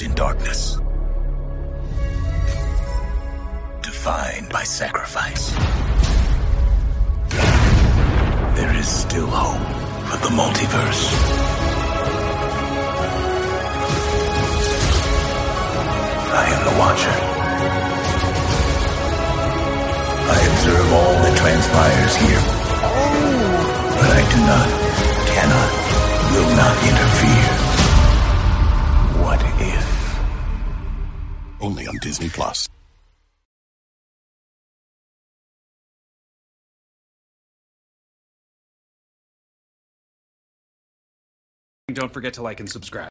in darkness. Defined by sacrifice. There is still hope for the multiverse. I am the Watcher. I observe all that transpires here. Oh. But I do not, cannot, will not interfere. Only on Disney Plus. Don't forget to like and subscribe.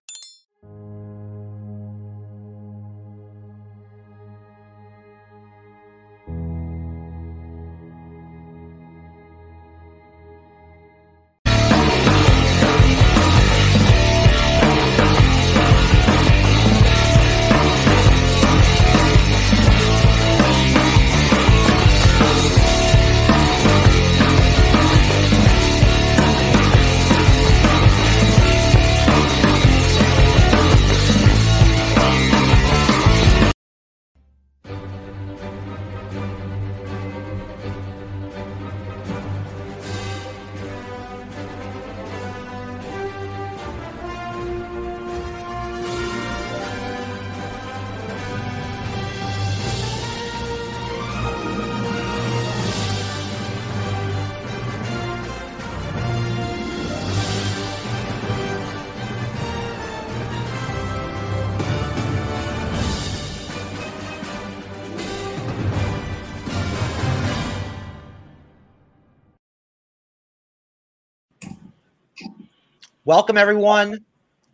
Welcome, everyone,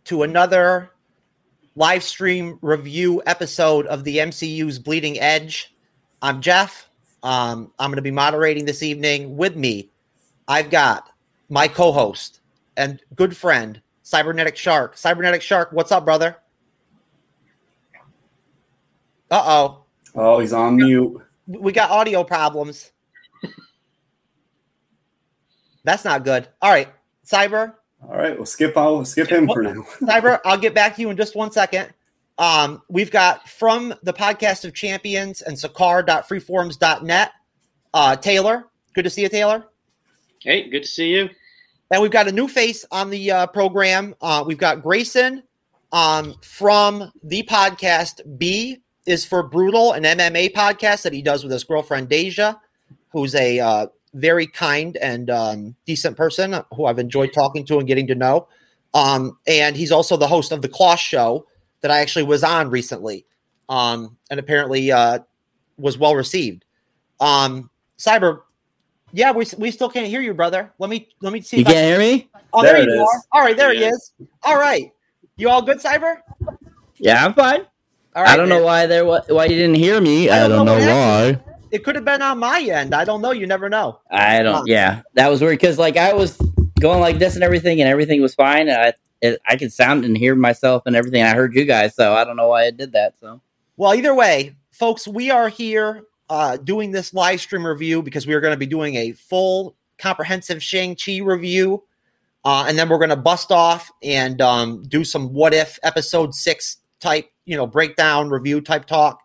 to another live stream review episode of the MCU's Bleeding Edge. I'm Jeff. Um, I'm going to be moderating this evening. With me, I've got my co host and good friend, Cybernetic Shark. Cybernetic Shark, what's up, brother? Uh oh. Oh, he's on mute. We got audio problems. That's not good. All right, Cyber, All right, we'll skip out. Skip him for now. Cyber, I'll get back to you in just one second. Um, we've got from the podcast of champions and sakaar.freeforums.net, uh, Taylor. Good to see you, Taylor. Hey, good to see you. And we've got a new face on the uh, program. Uh, we've got Grayson um, from the podcast B is for Brutal, an MMA podcast that he does with his girlfriend Deja, who's a uh, very kind and um, decent person who I've enjoyed talking to and getting to know. Um, and he's also the host of the Kloss Show that I actually was on recently, um, and apparently uh, was well received. Um, Cyber, yeah, we, we still can't hear you, brother. Let me let me see. You can't hear me? Oh, there, There you it are. is. All right, there he Yeah. is. All right, you all good, Cyber? Yeah, I'm fine. All right. I don't know why there wa- why you didn't hear me. I I don't don't, know know, what why. It could have been on my end. I don't know. You never know. I don't. Yeah, that was weird because like I was going like this and everything, and everything was fine. And I it, I could sound and hear myself and everything. I heard you guys, so I don't know why I did that. So Well, either way, folks, we are here uh, doing this live stream review because we are going to be doing a full, comprehensive Shang-Chi review. Uh, and then we're going to bust off and um, do some what if episode six type, you know, breakdown review type talk.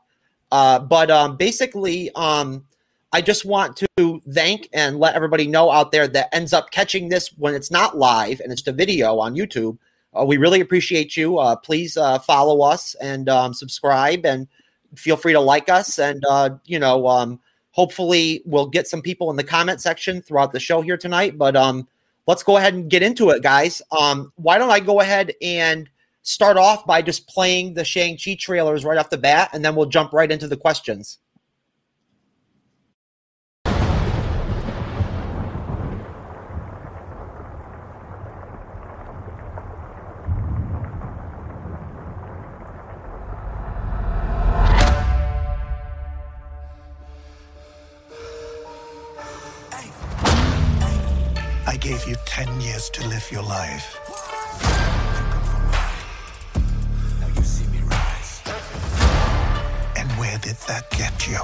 Uh, but um, basically, um, I just want to thank and let everybody know out there that ends up catching this when it's not live and it's the video on YouTube. Uh, we really appreciate you. Uh, please uh, follow us and um, subscribe and feel free to like us. And, uh, you know, um, hopefully we'll get some people in the comment section throughout the show here tonight. But um, let's go ahead and get into it, guys. Um, why don't I go ahead and start off by just playing the Shang-Chi trailers right off the bat, and then we'll jump right into the questions. I gave you 10 years to live your life. Where did that get you?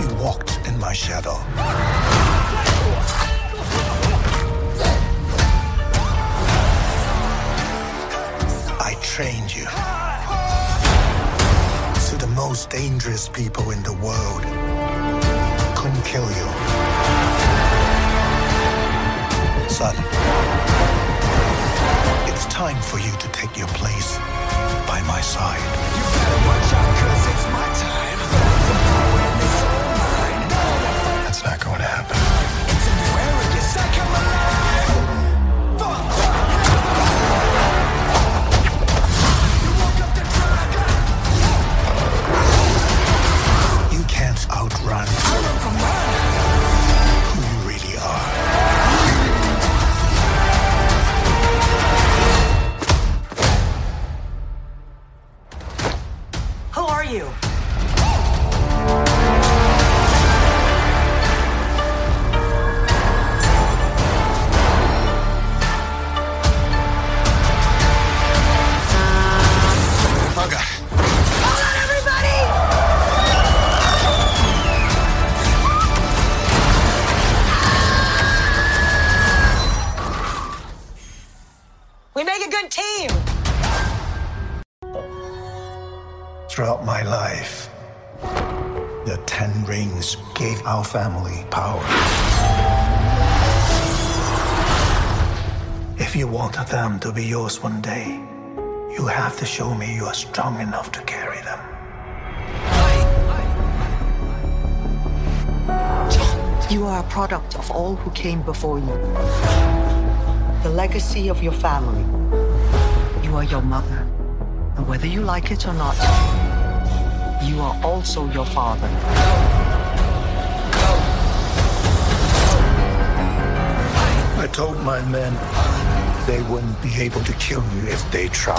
You walked in my shadow. I trained you so the most dangerous people in the world couldn't kill you. Son, it's time for you to take your place by my side. You better watch out, cause it's my time. That's not going to happen. To be yours one day, you have to show me you are strong enough to carry them. You are a product of all who came before you. The legacy of your family. You are your mother. And whether you like it or not, you are also your father. I told my men they wouldn't be able to kill you if they tried.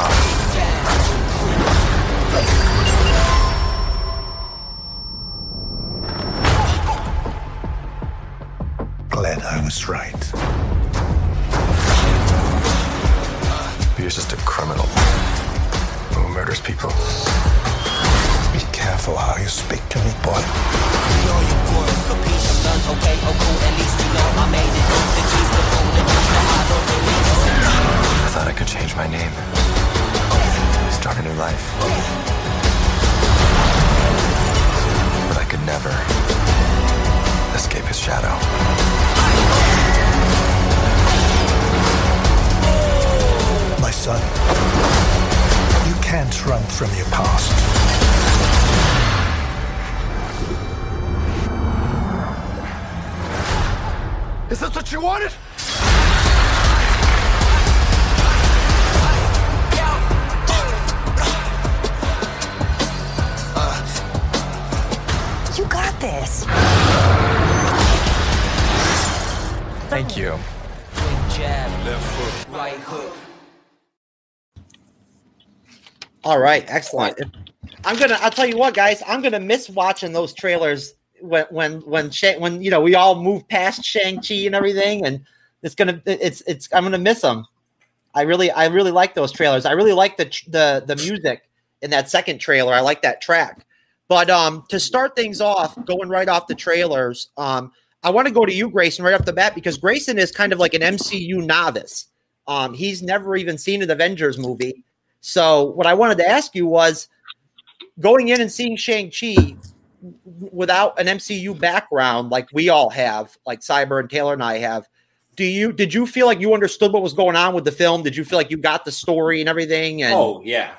Glad I was right. You're just a criminal who murders people. Be careful how you speak to me, boy. I thought I could change my name. Start a new life. But I could never escape his shadow. My son, you can't run from your past. This what you wanted? You got this. Thank you. All right, excellent. I'm gonna. I'll tell you what, guys. I'm gonna miss watching those trailers when when when Shang, when you know we all move past Shang Chi and everything, and it's gonna it's it's I'm gonna miss them. I really I really like those trailers. I really like the the the music in that second trailer. I like that track. But um, to start things off, going right off the trailers, um, I want to go to you, Grayson, right off the bat because Grayson is kind of like an MCU novice. Um, he's never even seen an Avengers movie. So what I wanted to ask you was going in and seeing Shang-Chi without an MCU background like we all have, like Cyber and Taylor and I have. Do you did you feel like you understood what was going on with the film? Did you feel like you got the story and everything? And Oh yeah,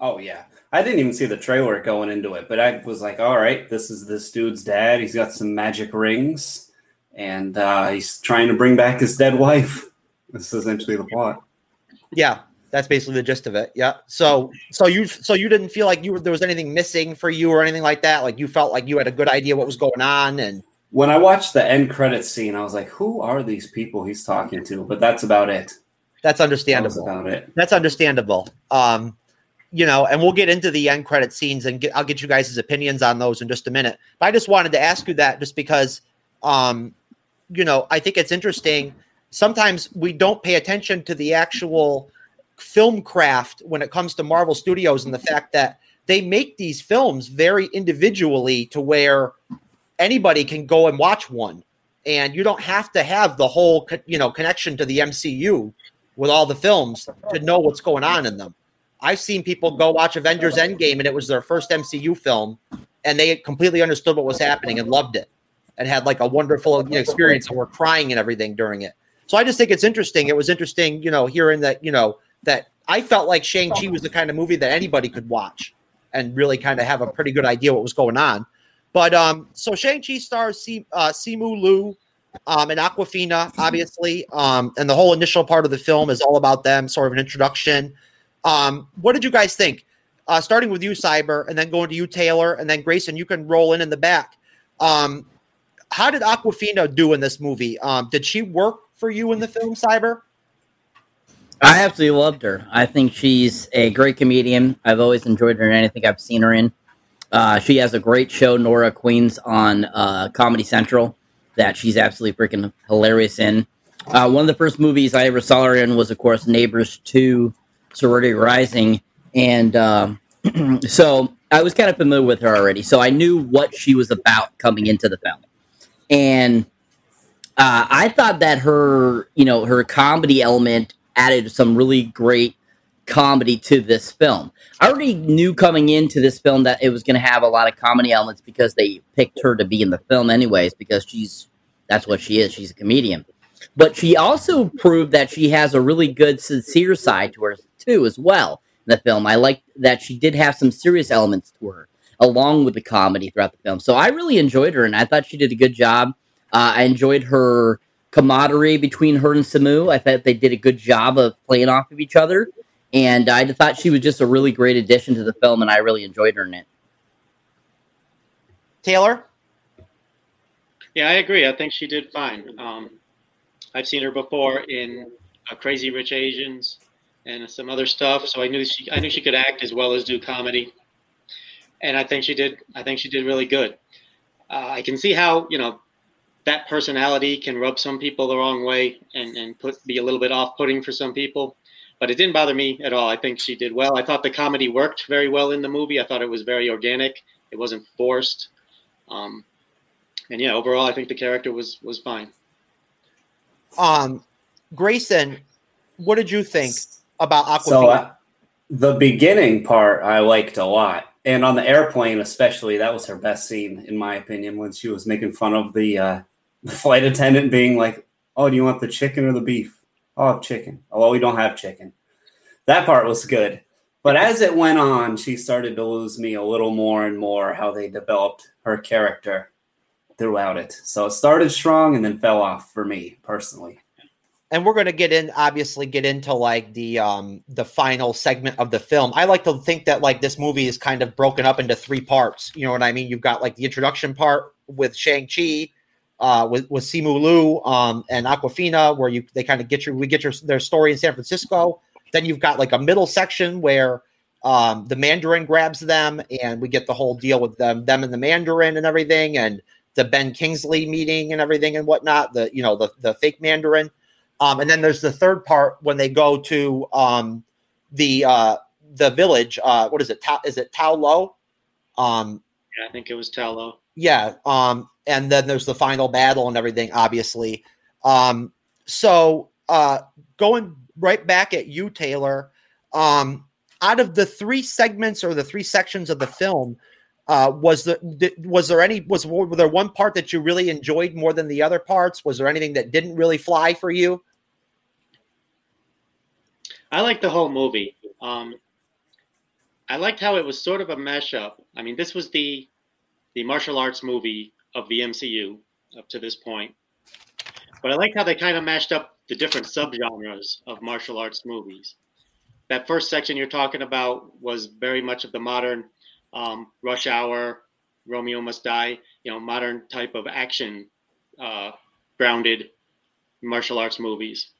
oh yeah. I didn't even see the trailer going into it, but I was like, all right, this is this dude's dad. He's got some magic rings, and uh, he's trying to bring back his dead wife. This is essentially the plot. yeah, that's basically the gist of it. Yeah. So so you so you didn't feel like you were there was anything missing for you or anything like that? Like you felt like you had a good idea what was going on and When I watched the end credits scene, I was like, who are these people he's talking to? But that's about it. that's That understandable. about it. That's understandable. Um, you know, and we'll get into the end credit scenes and get, I'll get you guys' opinions on those in just a minute. But I just wanted to ask you that just because, um, you know, I think it's interesting. Sometimes we don't pay attention to the actual film craft when it comes to Marvel Studios and the mm-hmm. fact that they make these films very individually to where anybody can go and watch one and you don't have to have the whole you know connection to the MCU with all the films to know what's going on in them I've seen people go watch Avengers Endgame and it was their first MCU film, and they completely understood what was happening and loved it, and had like a wonderful you know, experience and were crying and everything during it. So I just think it's interesting. It was interesting, you know, hearing that you know that I felt like Shang Chi was the kind of movie that anybody could watch and really kind of have a pretty good idea what was going on. But um, so Shang Chi stars C, uh, Simu Liu um, and Awkwafina, obviously, um, and the whole initial part of the film is all about them, sort of an introduction. Um, what did you guys think? Uh, starting with you, Cyber, and then going to you, Taylor, and then Grayson. You can roll in in the back. Um, how did Awkwafina do in this movie? Um, did she work for you in the film, Cyber? I absolutely loved her. I think she's a great comedian. I've always enjoyed her in anything I've seen her in. Uh, she has a great show, Nora Queens, on uh, Comedy Central that she's absolutely freaking hilarious in. Uh, one of the first movies I ever saw her in was, of course, Neighbors 2 Sorority Rising. And um, so I was kind of familiar with her already. So I knew what she was about coming into the film. And uh, I thought that her, you know, her comedy element added some really great comedy to this film. I already knew coming into this film that it was going to have a lot of comedy elements because they picked her to be in the film anyways because she's that's what she is. She's a comedian. But she also proved that she has a really good sincere side to her too as well in the film. I like that she did have some serious elements to her along with the comedy throughout the film. So I really enjoyed her and I thought she did a good job. Uh, I enjoyed her camaraderie between her and Simu. I thought they did a good job of playing off of each other. And I thought she was just a really great addition to the film, and I really enjoyed her in it. Taylor? Yeah, I agree. I think she did fine. Um, I've seen her before in uh, Crazy Rich Asians and some other stuff, so I knew she I knew she could act as well as do comedy, and I think she did. I think she did really good. Uh, I can see how you know that personality can rub some people the wrong way and, and put be a little bit off putting for some people. But it didn't bother me at all. I think she did well. I thought the comedy worked very well in the movie. I thought it was very organic. It wasn't forced. Um, and yeah, overall, I think the character was was fine. Um, Grayson, what did you think about Awkwafina? So uh, the beginning part I liked a lot, and on the airplane especially, that was her best scene in my opinion when she was making fun of the uh, the flight attendant being like, "Oh, do you want the chicken or the beef?" Oh, chicken. Oh, well, we don't have chicken. That part was good. But as it went on, she started to lose me a little more and more how they developed her character throughout it. So it started strong and then fell off for me personally. And we're going to get in, obviously, get into like the um the final segment of the film. I like to think that like this movie is kind of broken up into three parts. You know what I mean? You've got like the introduction part with Shang Chi, uh, with with Simu Liu um, and Awkwafina, where you they kind of get your we get your their story in San Francisco. Then you've got like a middle section where um, the Mandarin grabs them, and we get the whole deal with them, them and the Mandarin and everything, and the Ben Kingsley meeting and everything and whatnot. The you know the the fake Mandarin, um, and then there's the third part when they go to um, the uh, the village. Uh, what is it? Ta- is it Ta Lo? Um, yeah, I think it was Ta Lo. Yeah. Um, and then there's the final battle and everything, obviously. Um, so uh, going right back at you, Taylor. Um, out of the three segments or the three sections of the film, uh, was the was there any was there one part that you really enjoyed more than the other parts? Was there anything that didn't really fly for you? I like the whole movie. Um, I liked how it was sort of a mashup. I mean, this was the the martial arts movie of the MCU up to this point. But I like how they kind of mashed up the different subgenres of martial arts movies. That first section you're talking about was very much of the modern um, Rush Hour, Romeo Must Die, you know, modern type of action uh, grounded martial arts movies.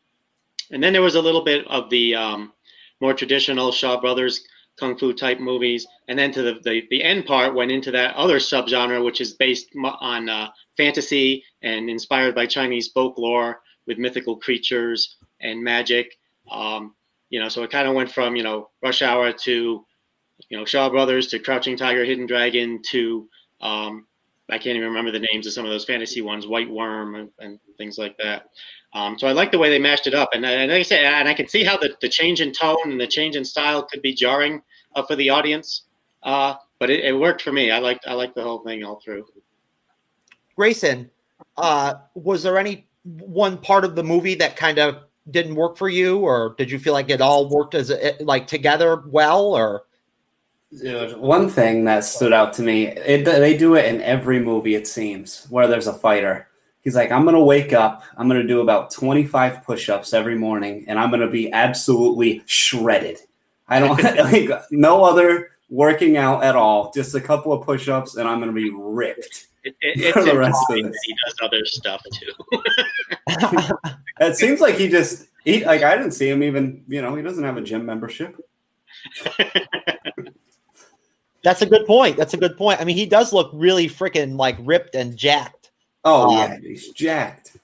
And then there was a little bit of the um, more traditional Shaw Brothers kung fu type movies, and then to the, the, the end part went into that other subgenre, which is based on uh, fantasy and inspired by Chinese folklore with mythical creatures and magic. Um, you know, so it kind of went from you know Rush Hour to you know Shaw Brothers to Crouching Tiger, Hidden Dragon to um, I can't even remember the names of some of those fantasy ones, White Worm and, and things like that. Um, so I like the way they mashed it up, and, and like I said, and I can see how the, the change in tone and the change in style could be jarring uh, for the audience. Uh, but it, it, worked for me. I liked I liked the whole thing all through. Grayson, uh, was there any one part of the movie that kind of didn't work for you, or did you feel like it all worked as a, like together well, or? One thing that stood out to me, it, they do it in every movie, it seems, where there's a fighter. He's like, I'm going to wake up, I'm going to do about 25 push ups every morning, and I'm going to be absolutely shredded. I don't like no other working out at all, just a couple of push ups, and I'm going to be ripped. It, it, for the rest of this. He does other stuff too. it seems like he just he like I didn't see him even. You know, he doesn't have a gym membership. That's a good point. That's a good point. I mean, he does look really freaking like ripped and jacked. Oh um, yeah, he's jacked.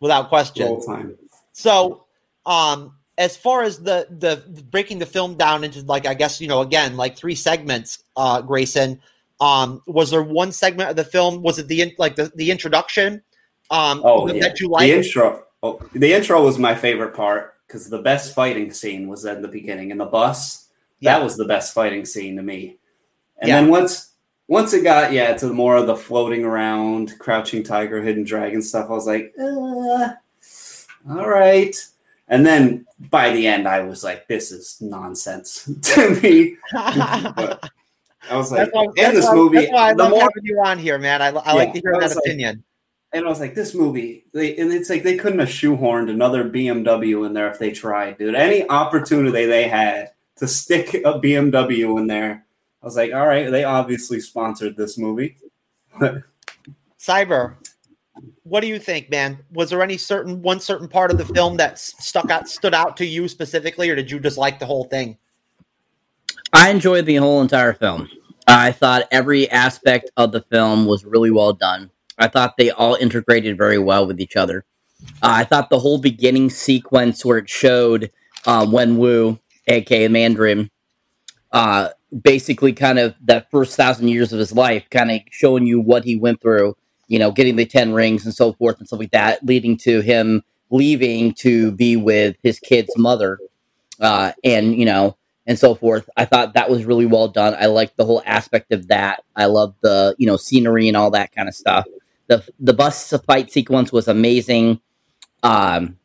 without question. time. So, um, as far as the the breaking the film down into like I guess you know again like three segments, uh, Grayson. Um, was there one segment of the film? Was it the like the, the introduction? Um, oh, yeah. that you? The intro. Oh, the intro was my favorite part because the best fighting scene was at the beginning in the bus that was the best fighting scene to me. And yeah. then once once it got yeah to more of the floating around, crouching tiger, hidden dragon stuff, I was like, uh, all right. And then by the end, I was like, this is nonsense to me. but I was like, why, in this why, movie, I more, you on here, man. I, I yeah, like to hear that like, opinion. And I was like, this movie, they, and it's like they couldn't have shoehorned another BMW in there if they tried, dude. Any opportunity they had to stick a BMW in there. I was like, all right, they obviously sponsored this movie. Cyber, what do you think, man? Was there any certain one certain part of the film that stuck out stood out to you specifically, or did you just like the whole thing? I enjoyed the whole entire film. I thought every aspect of the film was really well done. I thought they all integrated very well with each other. Uh, I thought the whole beginning sequence where it showed uh, Wenwu aka Mandarin, uh, basically kind of that first thousand years of his life, kind of showing you what he went through, you know, getting the 10 rings and so forth and stuff like that, leading to him leaving to be with his kid's mother, uh, and, you know, and so forth. I thought that was really well done. I liked the whole aspect of that. I loved the, you know, scenery and all that kind of stuff. The, the bus fight sequence was amazing. Um,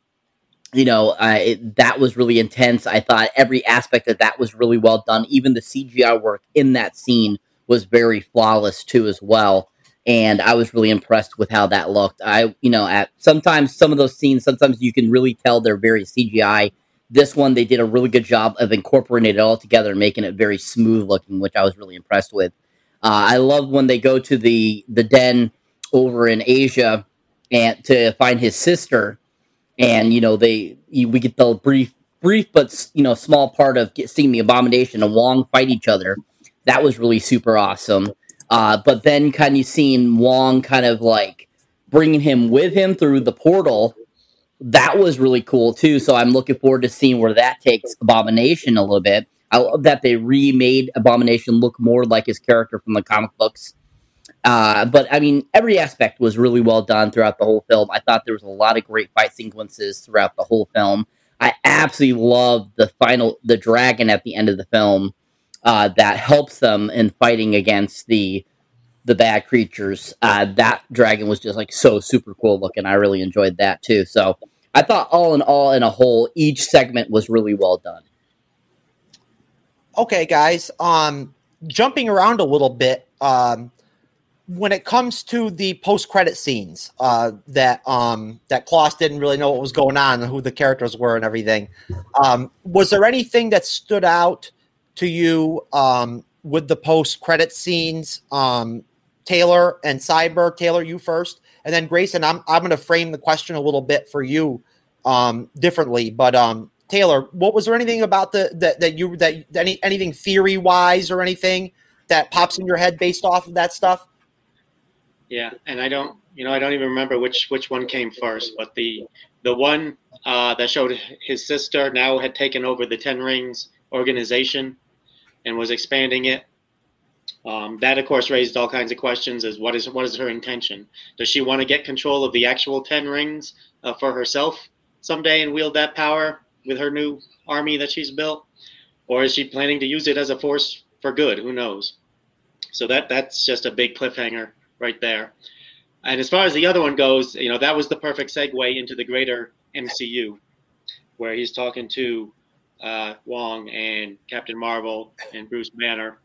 you know, it, that was really intense. I thought every aspect of that was really well done. Even the CGI work in that scene was very flawless too, as well. And I was really impressed with how that looked. I, you know, at sometimes some of those scenes, sometimes you can really tell they're very CGI. This one, they did a really good job of incorporating it all together and making it very smooth looking, which I was really impressed with. Uh, I love when they go to the the den over in Asia and to find his sister and you know they we get the brief brief but you know small part of get, seeing the abomination and Wong fight each other. That was really super awesome. Uh, but then kind of seeing Wong kind of like bringing him with him through the portal. That was really cool too. So I'm looking forward to seeing where that takes Abomination a little bit. I love that they remade Abomination look more like his character from the comic books. Uh, but I mean, every aspect was really well done throughout the whole film. I thought there was a lot of great fight sequences throughout the whole film. I absolutely loved the final, the dragon at the end of the film uh, that helps them in fighting against the the bad creatures. Uh, that dragon was just like so super cool looking. I really enjoyed that too. So I thought all in all, in a whole, each segment was really well done. Okay, guys. Um, jumping around a little bit. Um, when it comes to the post credit scenes, uh, that um, that Klaus didn't really know what was going on and who the characters were and everything. Um, was there anything that stood out to you um, with the post credit scenes? Um, Taylor and Cyber. Taylor, you first, and then Grayson. I'm I'm going to frame the question a little bit for you um, differently, but um, Taylor, what was there anything about the that that you that any anything theory wise or anything that pops in your head based off of that stuff? Yeah, and I don't, you know, I don't even remember which which one came first, but the the one uh, that showed his sister now had taken over the Ten Rings organization and was expanding it. Um, that, of course, raised all kinds of questions: as what is what is her intention? Does she want to get control of the actual Ten Rings uh, for herself someday and wield that power with her new army that she's built, or is she planning to use it as a force for good? Who knows? So that that's just a big cliffhanger right there. And as far as the other one goes, you know, that was the perfect segue into the greater MCU, where he's talking to uh, Wong and Captain Marvel and Bruce Banner,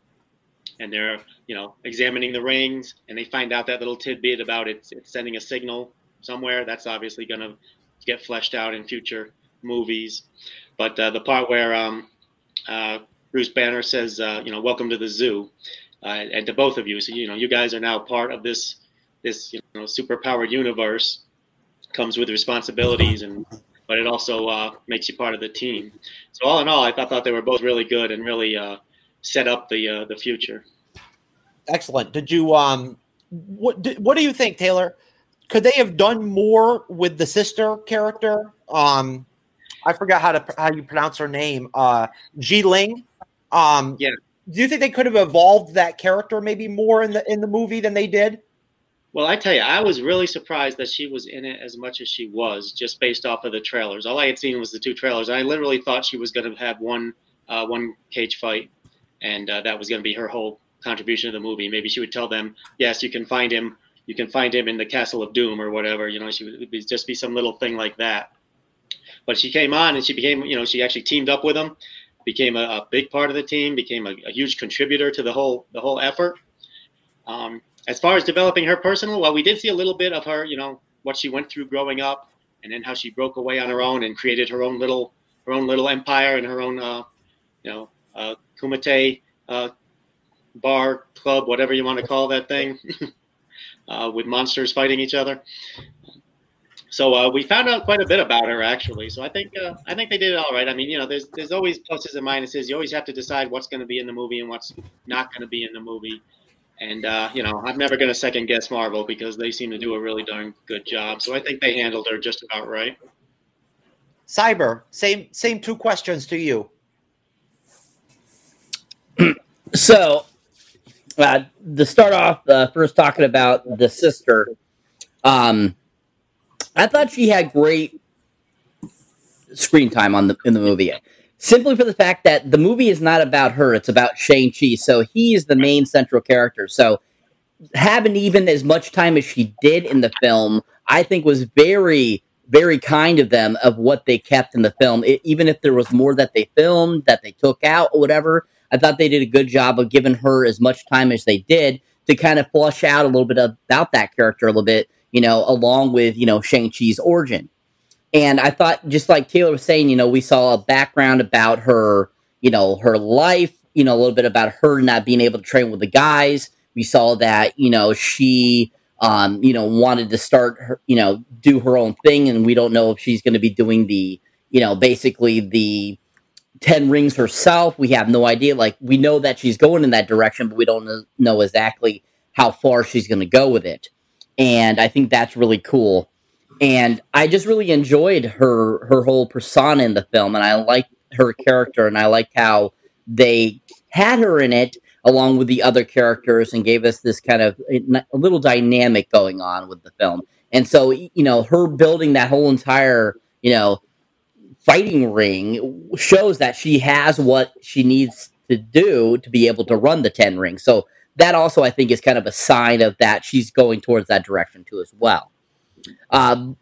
and they're you know examining the rings, and they find out that little tidbit about it, it's sending a signal somewhere. That's obviously going to get fleshed out in future movies. But uh, the part where um, uh, Bruce Banner says, uh, you know, "Welcome to the zoo," uh, and to both of you, so you know, you guys are now part of this this you know superpowered universe comes with responsibilities and but it also uh, makes you part of the team. So all in all, I thought, thought they were both really good and really uh, set up the uh, the future. Excellent. Did you um what did, what do you think, Taylor? Could they have done more with the sister character? Um, I forgot how to how you pronounce her name. Uh, Ji Ling. Um, yeah. Do you think they could have evolved that character maybe more in the in the movie than they did? Well, I tell you, I was really surprised that she was in it as much as she was, just based off of the trailers. All I had seen was the two trailers. I literally thought she was going to have one uh, one cage fight, and uh, that was going to be her whole contribution to the movie. Maybe she would tell them, "Yes, you can find him. You can find him in the Castle of Doom or whatever." You know, she would be, just be some little thing like that. But she came on and she became, you know, she actually teamed up with him, became a, a big part of the team, became a, a, huge contributor to the whole the whole effort. Um, as far as developing her personal, well, we did see a little bit of her, you know, what she went through growing up, and then how she broke away on her own and created her own little her own little empire and her own, uh, you know, uh, kumite uh, bar club, whatever you want to call that thing, uh, with monsters fighting each other. So uh, we found out quite a bit about her actually. So I think uh, I think they did it all right. I mean, you know, there's there's always pluses and minuses. You always have to decide what's going to be in the movie and what's not going to be in the movie. And uh, you know, I'm never going to second guess Marvel because they seem to do a really darn good job. So I think they handled her just about right. Cyber, same same two questions to you. so, uh, to start off, uh, first talking about the sister, um, I thought she had great screen time on the in the movie simply for the fact that the movie is not about her; it's about Shang Chi. So he is the main central character. So having even as much time as she did in the film, I think was very, very kind of them of what they kept in the film. It, even if there was more that they filmed, that they took out, or whatever, I thought they did a good job of giving her as much time as they did to kind of flush out a little bit about that character a little bit, you know, along with you know Shang Chi's origin. And I thought, just like Taylor was saying, you know, we saw a background about her, you know, her life, you know, a little bit about her not being able to train with the guys. We saw that, you know, she, um, you know, wanted to start her, you know, do her own thing. And we don't know if she's going to be doing the, you know, basically the 10 rings herself. We have no idea. Like, we know that she's going in that direction, but we don't know exactly how far she's going to go with it. And I think that's really cool and I just really enjoyed her her whole persona in the film, and I liked her character, and I liked how they had her in it along with the other characters, and gave us this kind of a little dynamic going on with the film. And so, you know, her building that whole entire, you know, fighting ring shows that she has what she needs to do to be able to run the 10 ring. So that also, I think, is kind of a sign of that she's going towards that direction too, as well. Um,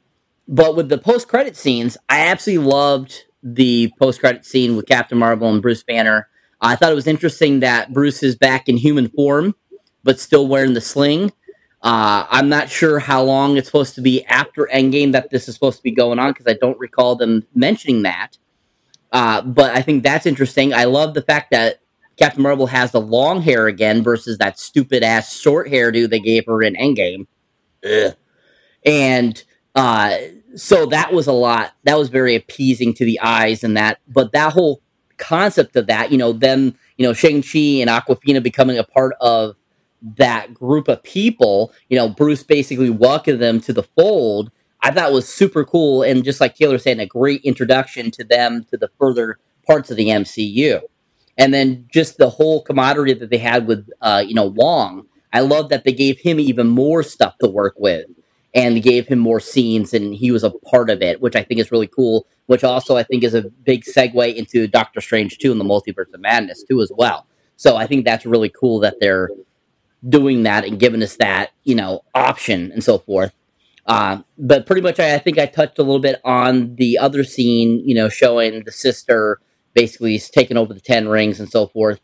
but with the post credit scenes, I absolutely loved the post credit scene with Captain Marvel and Bruce Banner. I thought it was interesting that Bruce is back in human form, but still wearing the sling. Uh, I'm not sure how long it's supposed to be after Endgame that this is supposed to be going on because I don't recall them mentioning that. Uh, but I think that's interesting. I love the fact that Captain Marvel has the long hair again versus that stupid ass short hairdo they gave her in Endgame. Ugh. And uh, so that was a lot. That was very appeasing to the eyes, and that. But that whole concept of that, you know, them, you know, Shang Chi and Awkwafina becoming a part of that group of people, you know, Bruce basically welcomed them to the fold. I thought was super cool, and just like Taylor said, a great introduction to them to the further parts of the MCU. And then just the whole camaraderie that they had with, uh, you know, Wong. I love that they gave him even more stuff to work with and gave him more scenes and he was a part of it, which I think is really cool. Which also I think is a big segue into Doctor Strange 2 and the Multiverse of Madness too as well. So I think that's really cool that they're doing that and giving us that, you know, option and so forth. Uh, but pretty much, I, I, think I touched a little bit on the other scene, you know, showing the sister basically he's taking over the Ten Rings and so forth.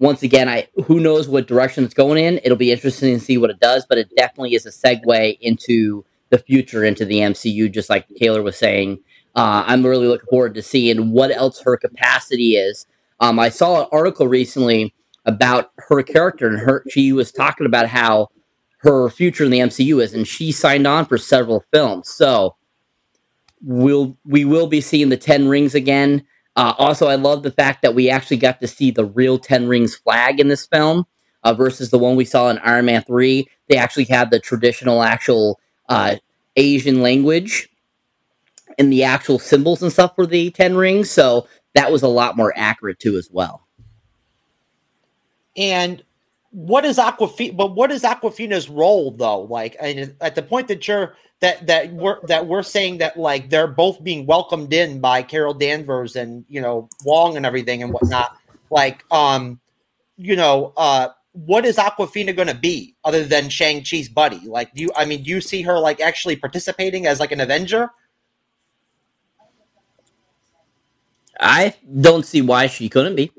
Once again, I who knows what direction it's going in. It'll be interesting to see what it does, but it definitely is a segue into the future, into the MCU, just like Taylor was saying. Uh, I'm really looking forward to seeing what else her capacity is. Um, I saw an article recently about her character, and her she was talking about how her future in the MCU is, and she signed on for several films. So we'll we will be seeing the Ten Rings again. Uh, also, I love the fact that we actually got to see the real Ten Rings flag in this film uh, versus the one we saw in Iron Man three. They actually had the traditional, actual uh, Asian language and the actual symbols and stuff for the Ten Rings. So that was a lot more accurate too, as well. And what is Awkwafina? But what is Awkwafina's role though? Like, at the point that you're that that we're that we're saying that like they're both being welcomed in by Carol Danvers and you know Wong and everything and whatnot. Like, um, you know, uh, what is Awkwafina going to be other than Shang Chi's buddy? Like, do you? I mean, do you see her like actually participating as like an Avenger? I don't see why she couldn't be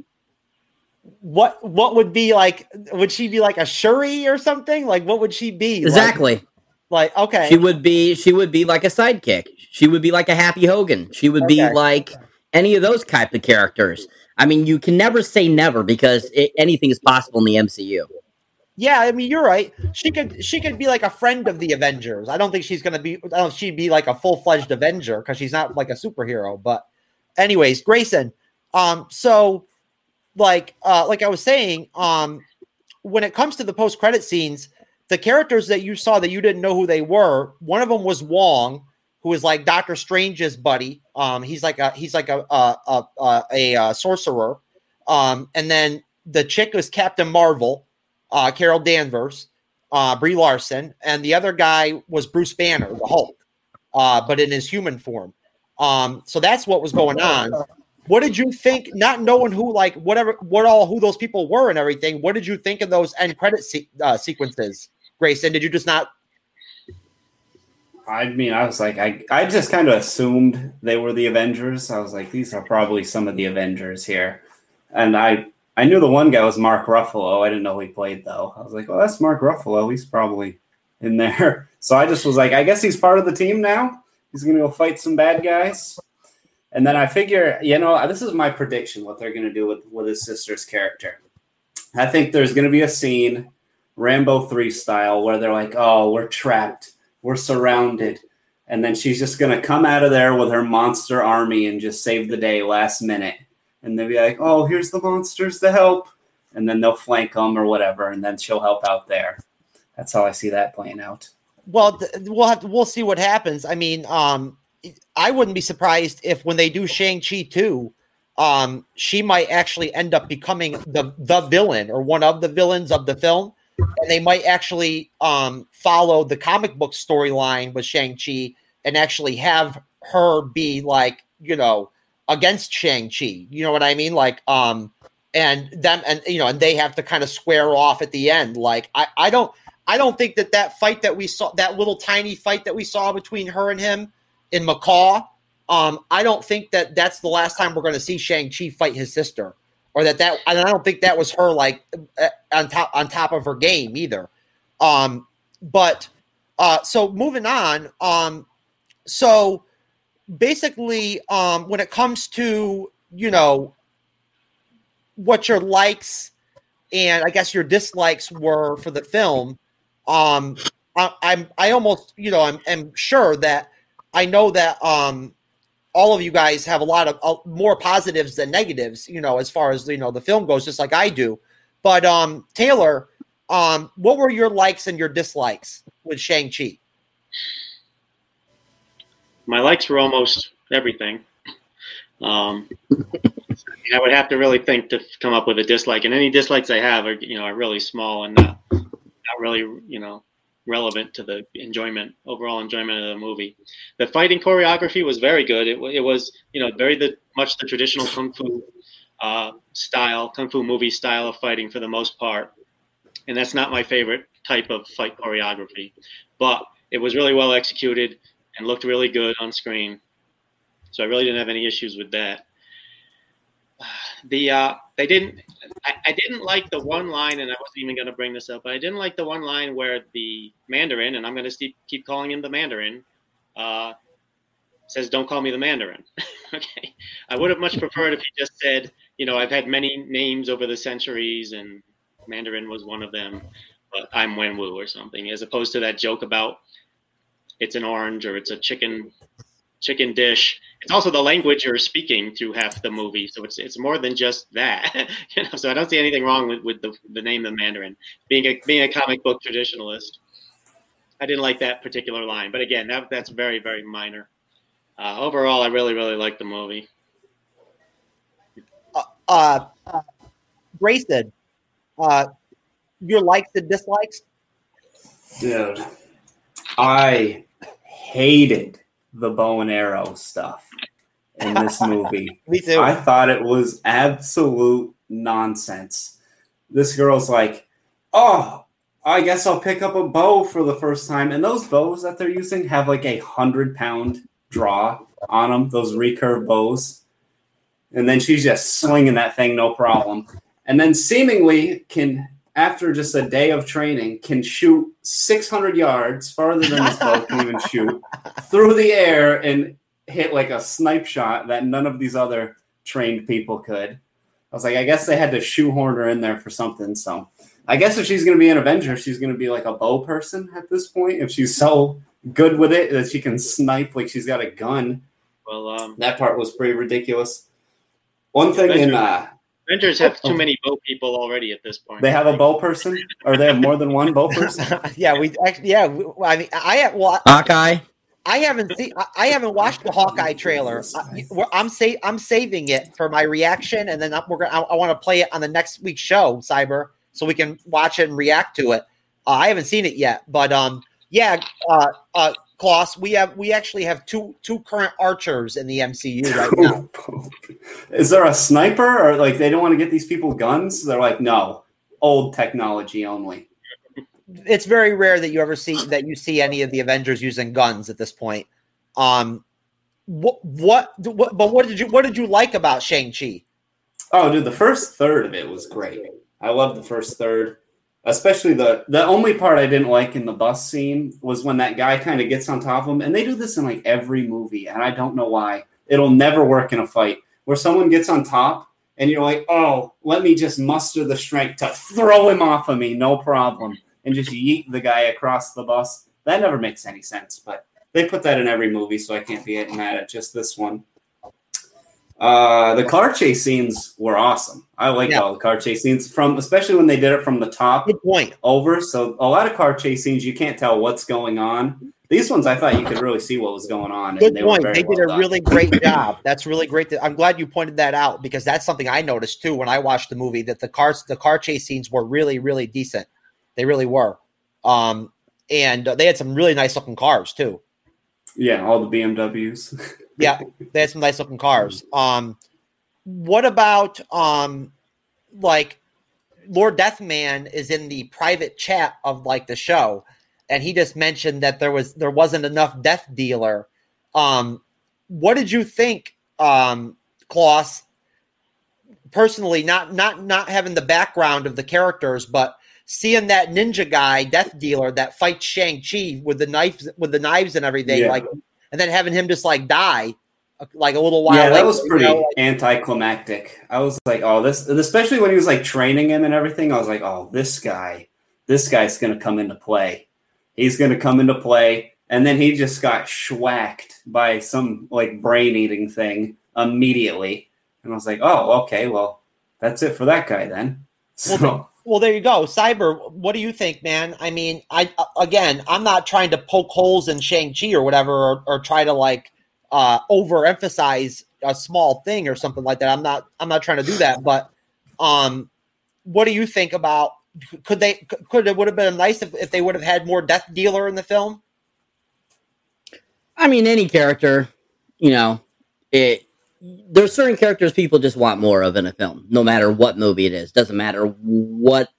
what what would be like would she be like a shuri or something like what would she be exactly like, like okay. She would be she would be like a sidekick. She would be like a happy hogan. She would okay. be like any of those type of characters. I mean you can never say never because it, anything is possible in the mcu yeah i mean you're right. She could she could be like a friend of the avengers. I don't think she's gonna be i don't know if she'd be like a full-fledged avenger because she's not like a superhero but anyways grayson um so like uh like I was saying, um when it comes to the post credit scenes, the characters that you saw that you didn't know who they were, one of them was Wong, who is like Doctor Strange's buddy. Um, he's like a he's like a a a, a, a sorcerer. Um, and then the chick was Captain Marvel, uh, Carol Danvers, uh, Brie Larson, and the other guy was Bruce Banner, the Hulk, uh, but in his human form. Um, so that's what was going on. What did you think? Not knowing who, like, whatever, what all who those people were and everything. What did you think of those end credit se- uh, sequences, Grayson? Did you just not? I mean, I was like, I, I just kind of assumed they were the Avengers. I was like, these are probably some of the Avengers here, and I, I knew the one guy was Mark Ruffalo. I didn't know he played though. I was like, well, that's Mark Ruffalo. He's probably in there. So I just was like, I guess he's part of the team now. He's gonna go fight some bad guys. And then I figure, you know, this is my prediction what they're going to do with, with his sister's character. I think there's going to be a scene, Rambo 3 style, where they're like, oh, we're trapped, we're surrounded. And then she's just going to come out of there with her monster army and just save the day last minute. And they'll be like, oh, here's the monsters to help. And then they'll flank them or whatever. And then she'll help out there. That's how I see that playing out. Well, we'll have to, we'll see what happens. I mean, um, I wouldn't be surprised if when they do Shang Chi two, um, she might actually end up becoming the the villain or one of the villains of the film, and they might actually um, follow the comic book storyline with Shang Chi and actually have her be like you know against Shang Chi. You know what I mean? Like um, and them and you know and they have to kind of square off at the end. Like I I don't. I don't think that that fight that we saw, that little tiny fight that we saw between her and him, in Macau. Um, I don't think that that's the last time we're going to see Shang Chi fight his sister, or that that. I don't think that was her like uh, on top on top of her game either. Um, but uh, so moving on. Um, so basically, um, when it comes to you know what your likes and I guess your dislikes were for the film, um, I, I'm I almost you know I'm, I'm sure that I know that um, all of you guys have a lot of uh, more positives than negatives, you know, as far as you know the film goes, just like I do. But um, Taylor, um, what were your likes and your dislikes with Shang Chi? My likes were almost everything. Um, I would have to really think to come up with a dislike, and any dislikes I have are you know are really small and not not really you know relevant to the enjoyment overall enjoyment of the movie. The fighting choreography was very good. It, it was you know very the much the traditional kung fu uh, style, kung fu movie style of fighting for the most part, and that's not my favorite type of fight choreography, but it was really well executed and looked really good on screen. So I really didn't have any issues with that the uh, they didn't I, I, didn't like the one line and i wasn't even going to bring this up but i didn't like the one line where the mandarin and i'm going to keep calling him the mandarin uh, says don't call me the mandarin. Okay. I would have much preferred if he just said you know i've had many names over the centuries and mandarin was one of them but i'm wenwu or something as opposed to that joke about it's an orange or it's a chicken chicken dish. It's also the language you're speaking through half the movie, so it's it's more than just that. you know, so I don't see anything wrong with, with the, the name the Mandarin. Being a being a comic book traditionalist, I didn't like that particular line, but again, that that's very very minor. Uh, overall, I really really like the movie. Uh, uh Grayson, uh, your likes and dislikes. Dude, I hated the bow and arrow stuff in this movie. Me too. I thought it was absolute nonsense. This girl's like, oh, I guess I'll pick up a bow for the first time. And those bows that they're using have like a hundred pound draw on them, those recurve bows. And then she's just slinging that thing, no problem. And then seemingly can after just a day of training, can shoot 600 yards farther than this bow can even shoot through the air and hit like a snipe shot that none of these other trained people could. I was like, I guess they had to shoehorn her in there for something. So I guess if she's going to be an Avenger, she's going to be like a bow person at this point. If she's so good with it that she can snipe like she's got a gun. Well, um, that part was pretty ridiculous. One thing in uh, Avengers have too many bow people already at this point. They have a bow person, or they have more than one bow person. yeah, we actually, yeah. I mean, I have well, Hawkeye. I haven't seen. I haven't watched the Hawkeye trailer. I'm sa- I'm saving it for my reaction, and then we're gonna. I, I want to play it on the next week's show, Cyber, so we can watch it and react to it. Uh, I haven't seen it yet, but um, yeah. Uh, uh, Klaus, we have we actually have two two current archers in the MCU right now. Is there a sniper or like they don't want to get these people guns? They're like, no, old technology only. It's very rare that you ever see that you see any of the Avengers using guns at this point. Um, what what, what but what did you what did you like about Shang Chi? Oh, dude, the first third of it was great. I love the first third especially the the only part I didn't like in the bus scene was when that guy kind of gets on top of him, and they do this in like every movie, and I don't know why. It'll never work in a fight where someone gets on top and you're like, oh, let me just muster the strength to throw him off of me, no problem, and just yeet the guy across the bus. That never makes any sense, but they put that in every movie, so I can't be mad at just this one. Uh, the car chase scenes were awesome. I like yeah. all the car chase scenes from, especially when they did it from the top Good point. over. So a lot of car chase scenes, you can't tell what's going on. These ones, I thought you could really see what was going on. Good they point. They well did a done. really great job. That's really great. To, I'm glad you pointed that out because that's something I noticed too when I watched the movie. That the cars, the car chase scenes were really, really decent. They really were. Um, and they had some really nice looking cars too. Yeah, all the BMWs. yeah, they had some nice looking cars. Um, what about um, like Lord Deathman is in the private chat of like the show, and he just mentioned that there was there wasn't enough Death Dealer. Um, what did you think, um, Klaus? Personally, not not not having the background of the characters, but seeing that ninja guy, Death Dealer, that fights Shang Chi with the knives with the knives and everything, yeah. like and then having him just like die like a little while. Yeah, that was pretty you know, like, anticlimactic. I was like, oh, this, especially when he was like training him and everything. I was like, oh, this guy, this guy's gonna come into play. He's gonna come into play, and then he just got schwacked by some like brain eating thing immediately, and I was like, oh, okay, well, that's it for that guy then. So. Well, well, there you go. Cyber, what do you think, man? I mean, I again, I'm not trying to poke holes in Shang Chi or whatever, or, or try to like uh, overemphasize a small thing or something like that. I'm not I'm not trying to do that, but um, what do you think about? Could they could it would have been nice if, if they would have had more Death Dealer in the film? I mean, any character, you know, it. There's certain characters people just want more of in a film, no matter what movie it is. Doesn't matter what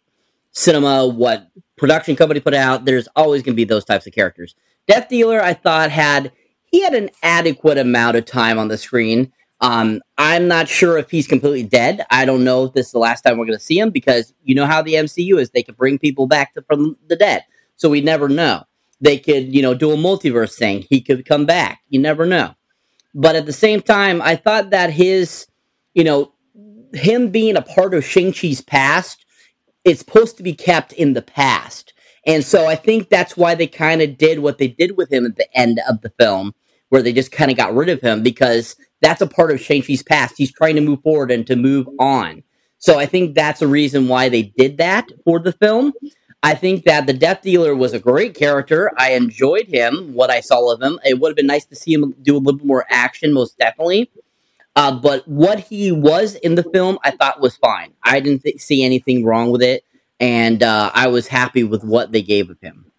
cinema, what production company put out. There's always going to be those types of characters. Death Dealer, I thought had he had an adequate amount of time on the screen. Um, I'm not sure if he's completely dead. I don't know if this is the last time we're going to see him because you know how the MCU is. They can bring people back to, from the dead. So we never know. They could, you know, do a multiverse thing. He could come back. You never know. But at the same time, I thought that his, you know, him being a part of Shang-Chi's past, it's supposed to be kept in the past. And so I think that's why they kind of did what they did with him at the end of the film, where they just kind of got rid of him because that's a part of Shang-Chi's past. He's trying to move forward and to move on. So I think that's a reason why they did that for the film. I think that the Death Dealer was a great character. I enjoyed him, what I saw of him. It would have been nice to see him do a little bit more action, most definitely. Uh, but what he was in the film, I thought was fine. I didn't th- see anything wrong with it, and uh, I was happy with what they gave of him.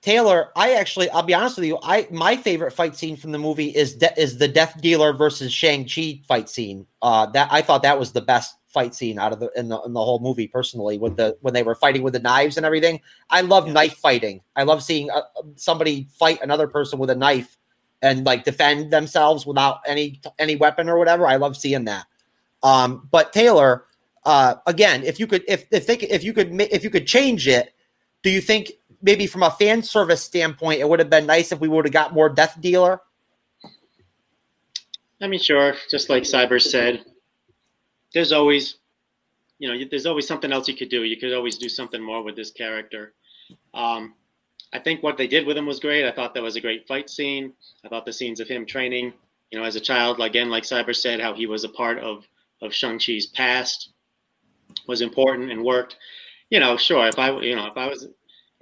Taylor, I actually, I'll be honest with you. I my favorite fight scene from the movie is de- is the Death Dealer versus Shang Chi fight scene. Uh, that I thought that was the best fight scene out of the in the in the whole movie. Personally, with the when they were fighting with the knives and everything, I love knife fighting. I love seeing uh, somebody fight another person with a knife and like defend themselves without any any weapon or whatever. I love seeing that. Um, but Taylor, uh, again, if you could, if if they if you could if you could change it, do you think maybe from a fan service standpoint, it would have been nice if we would have got more Death Dealer? I mean, sure. Just like Cyber said, there's always, you know, there's always something else you could do. You could always do something more with this character. Um, I think what they did with him was great. I thought that was a great fight scene. I thought the scenes of him training, you know, as a child, again, like Cyber said, how he was a part of of Shang Chi's past was important and worked. You know, sure, if I, you know, if I was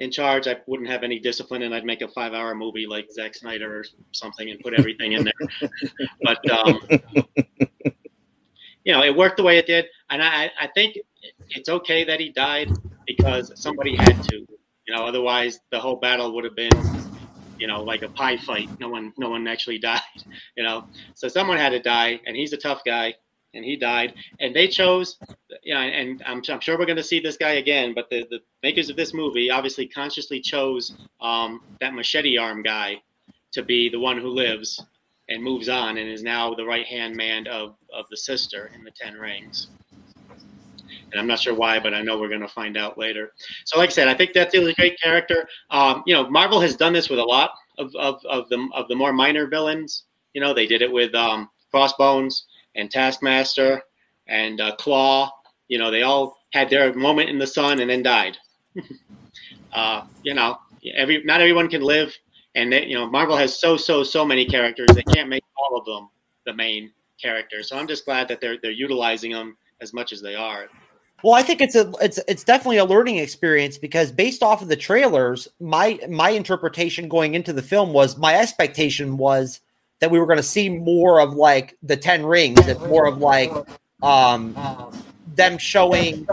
in charge, I wouldn't have any discipline, and I'd make a five-hour movie like Zack Snyder or something, and put everything in there. but um, you know, it worked the way it did, and I, I think it's okay that he died because somebody had to. You know, otherwise the whole battle would have been, you know, like a pie fight. No one, no one actually died. You know, so someone had to die, and he's a tough guy, and he died. And they chose, you know, and I'm, I'm sure we're going to see this guy again. But the, the makers of this movie obviously consciously chose um, that machete arm guy to be the one who lives and moves on and is now the right hand man of, of the sister in the Ten Rings. And I'm not sure why, but I know we're going to find out later. So, like I said, I think that's a great character. Um, you know, Marvel has done this with a lot of, of, of the of the more minor villains. You know, they did it with um, Crossbones and Taskmaster and uh, Klaue. You know, they all had their moment in the sun and then died. uh, you know, every not everyone can live, and they, you know, Marvel has so so so many characters. They can't make all of them the main characters. So I'm just glad that they're they're utilizing them as much as they are. Well, I think it's a it's it's definitely a learning experience because based off of the trailers, my my interpretation going into the film was my expectation was that we were going to see more of like the Ten Rings and more of like um them showing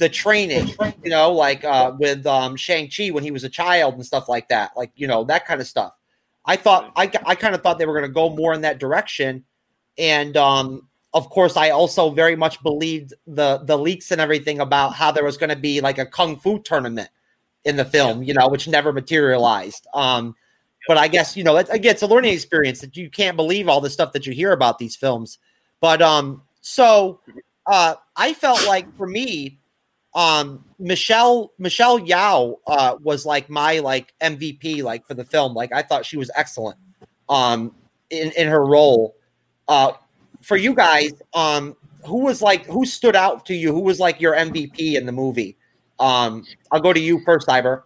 the training, you know, like uh with um Shang Chi when he was a child and stuff like that, like you know that kind of stuff. I thought I I kind of thought they were going to go more in that direction, and um of course, I also very much believed the the leaks and everything about how there was going to be like a kung fu tournament in the film, you know, which never materialized. Um, but I guess you know, it, again, it's a learning experience that you can't believe all the stuff that you hear about these films. But um, so uh, I felt like for me, um, Michelle Michelle Yeoh uh, was like my like MVP like for the film. Like I thought she was excellent um, in in her role. Uh, for you guys, um, who was like who stood out to you? Who was like your MVP in the movie? Um, I'll go to you first, Cyber.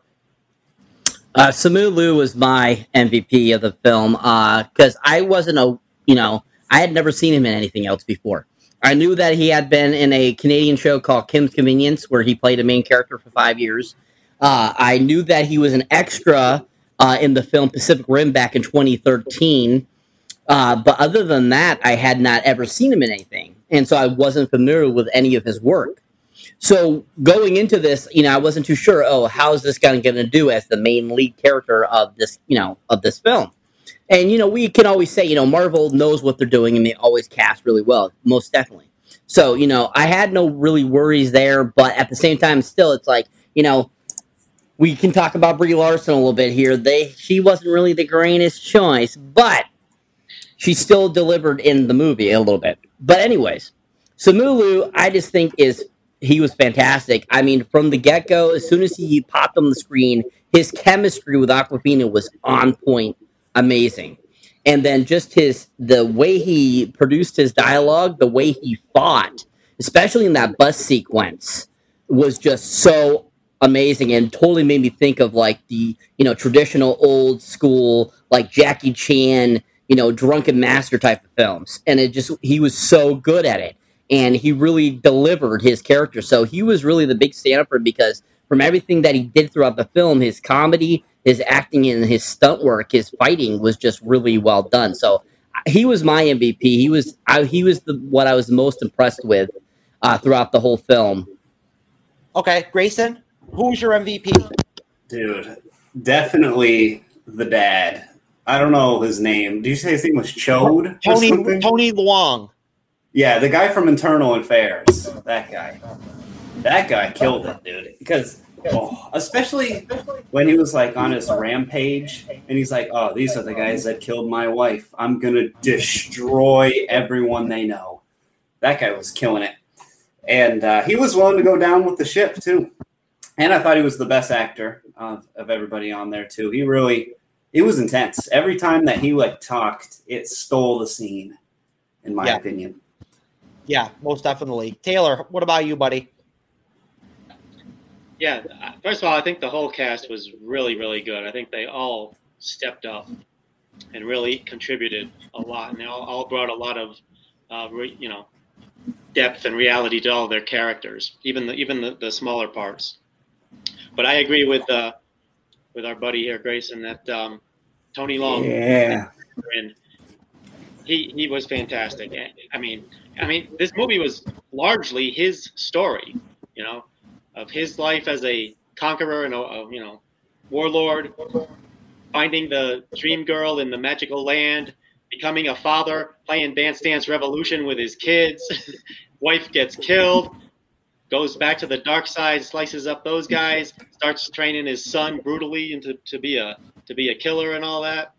Uh, Simu Liu was my MVP of the film uh because I wasn't a you know I had never seen him in anything else before. I knew that he had been in a Canadian show called Kim's Convenience where he played a main character for five years. Uh, I knew that he was an extra uh, in the film Pacific Rim back in 2013 Uh, but other than that, I had not ever seen him in anything, and so I wasn't familiar with any of his work. So going into this, you know, I wasn't too sure. Oh, how's this guy going to do as the main lead character of this, you know, of this film? And you know, we can always say, you know, Marvel knows what they're doing, and they always cast really well, most definitely. So you know, I had no really worries there, but at the same time, still, it's like you know, we can talk about Brie Larson a little bit here. They she wasn't really the greatest choice, but she still delivered in the movie a little bit. But anyways, Simu Liu, I just think is he was fantastic. I mean, from the get go, as soon as he popped on the screen, his chemistry with Awkwafina was on point, amazing. And then just his the way he produced his dialogue, the way he fought, especially in that bus sequence, was just so amazing and totally made me think of like the you know traditional old school like Jackie Chan you know drunken master type of films. And it just he was so good at it. And he really delivered his character. So he was really the big stand up for because from everything that he did throughout the film his comedy his acting and his stunt work his fighting was just really well done so he was my MVP he was I, he was the what I was most impressed with uh, throughout the whole film Okay, Grayson, who's your MVP? Dude, definitely the dad. I don't know his name. Did you say his name was Chode? Tony? Tony Leung. Yeah, the guy from Internal Affairs. That guy. That guy killed it, dude. Because, oh, especially when he was like on his rampage, and he's like, "Oh, these are the guys that killed my wife. I'm gonna destroy everyone they know." That guy was killing it, and uh, he was willing to go down with the ship too. And I thought he was the best actor of, of everybody on there too. He really, it was intense. Every time that he like talked, it stole the scene, in my Yeah. opinion. Yeah, most definitely. Taylor, what about you, buddy? Yeah, first of all, I think the whole cast was really, really good. I think they all stepped up and really contributed a lot, and they all, all brought a lot of, uh, re, you know, depth and reality to all their characters, even the even the, the smaller parts. But I agree with uh, with our buddy here, Grayson, that um, Tony Leung Yeah. and he he was fantastic. I mean, I mean, this movie was largely his story, you know, of his life as a conqueror and a, a you know warlord, finding the dream girl in the magical land, becoming a father, playing Dance Dance Revolution with his kids. Wife gets killed, goes back to the dark side, slices up those guys, starts training his son brutally into to be a to be a killer and all that,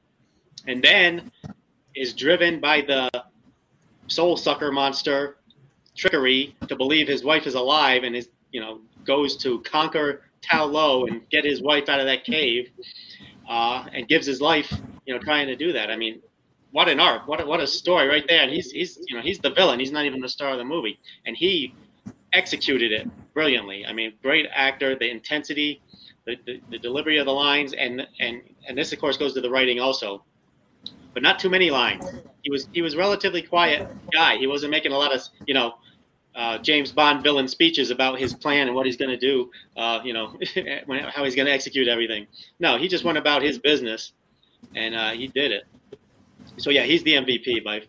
and then is driven by the soul sucker monster trickery to believe his wife is alive and is you know goes to conquer Ta Lo and get his wife out of that cave, uh, and gives his life you know trying to do that. I mean, what an arc! What a, what a story right there. And he's he's you know he's the villain. He's not even the star of the movie, and he executed it brilliantly. I mean, great actor. The intensity, the, the, the delivery of the lines, and and and this of course goes to the writing also but not too many lines. He was he was relatively quiet guy. He wasn't making a lot of you know uh, James Bond villain speeches about his plan and what he's going to do. Uh, you know how he's going to execute everything. No, he just went about his business, and uh, he did it. So yeah, he's the MVP by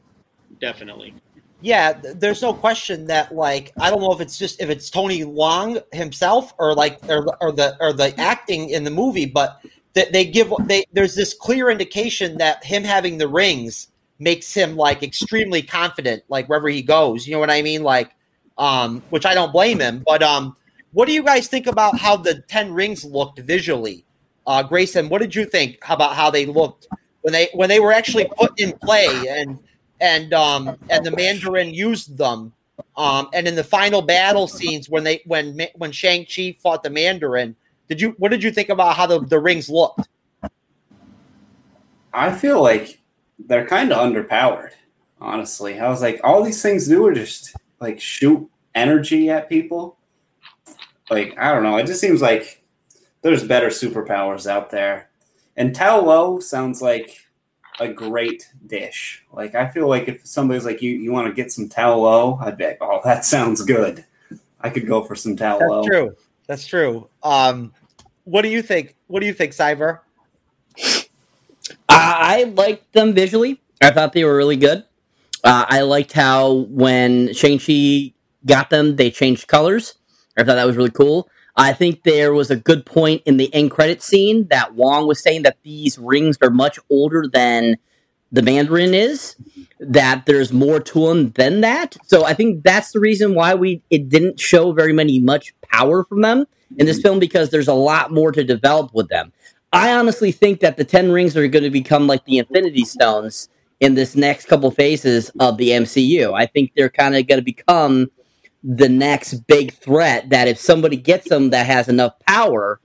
definitely. Yeah, there's no question that like I don't know if it's just if it's Tony Leung himself or like or, or the or the acting in the movie, but that they give they there's this clear indication that him having the rings makes him like extremely confident like wherever he goes. You know what I mean? Like um which I don't blame him, but um what do you guys think about how the 10 rings looked visually? Uh Grayson, what did you think about how they looked when they when they were actually put in play and and um and the Mandarin used them. Um, and in the final battle scenes when they when when Shang Chi fought the Mandarin, did you what did you think about how the, the rings looked? I feel like they're kind of underpowered, honestly. I was like, all these things do are just like shoot energy at people. Like, I don't know. It just seems like there's better superpowers out there. And Ta Lo sounds like a great dish. Like, I feel like if somebody's like, you, you want to get some Ta Lo, I'd be like, oh, that sounds good. I could go for some Ta Lo. That's true. That's true. Um, what do you think? What do you think, Cyber? I, I liked them visually. I thought they were really good. Uh, I liked how when Shang Chi got them, they changed colors. I thought that was really cool. I think there was a good point in the end credit scene that Wong was saying that these rings are much older than the Mandarin is. That there's more to them than that. So I think that's the reason why we it didn't show very many much power from them in this film because there's a lot more to develop with them. I honestly think that the Ten Rings are going to become like the Infinity Stones in this next couple phases of the MCU. I think they're kind of going to become the next big threat that if somebody gets them that has enough power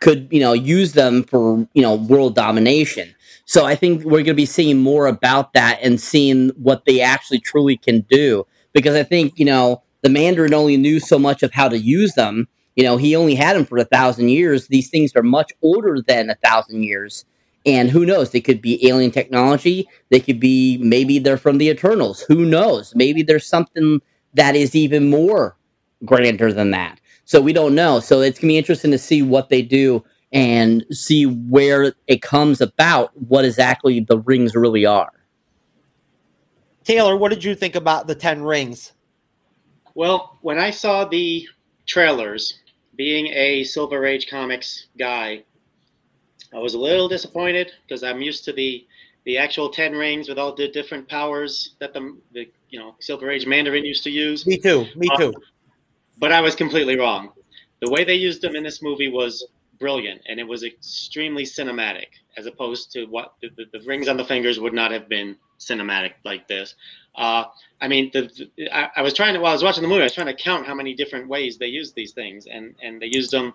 could you know use them for you know world domination. So i think we're going to be seeing more about that and seeing what they actually truly can do. Because i think you know the mandarin only knew so much of how to use them. You know he only had them for a thousand years. These things are much older than a thousand years and who knows they could be alien technology they could be maybe they're from the eternals who knows maybe there's something that is even more grander than that. So we don't know. So it's gonna be interesting to see what they do and see where it comes about what exactly the rings really are. Taylor, what did you think about the Ten Rings? Well, when I saw the trailers, being a Silver Age comics guy, I was a little disappointed because I'm used to the the actual ten rings with all the different powers that the, the you know Silver Age Mandarin used to use. Me too. Me too. Uh, but I was completely wrong. The way they used them in this movie was brilliant, and it was extremely cinematic, as opposed to what the, the, the rings on the fingers would not have been cinematic like this. Uh, I mean, the, the I, I, was trying to while I was watching the movie, I was trying to count how many different ways they used these things, and and they used them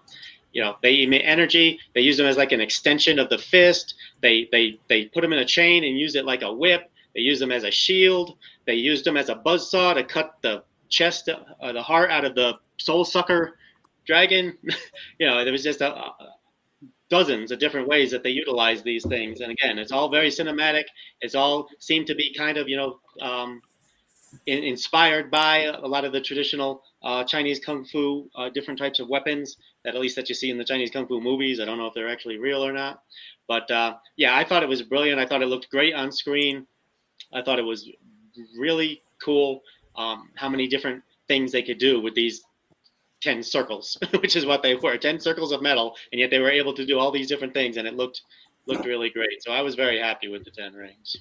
you know they emit energy they use them as like an extension of the fist they they they put them in a chain and use it like a whip they use them as a shield they used them as a buzz saw to cut the chest uh, the heart out of the soul sucker dragon. You know there was just a, a, dozens of different ways that they utilize these things. And again it's all very cinematic. It's all seemed to be kind of you know um, in, inspired by a lot of the traditional uh, Chinese kung fu, uh, different types of weapons that at least that you see in the Chinese kung fu movies. I don't know if they're actually real or not, but uh, yeah, I thought it was brilliant. I thought it looked great on screen. I thought it was really cool um, how many different things they could do with these 10 circles, which is what they were 10 circles of metal. And yet they were able to do all these different things and it looked, looked really great. So I was very happy with the 10 rings.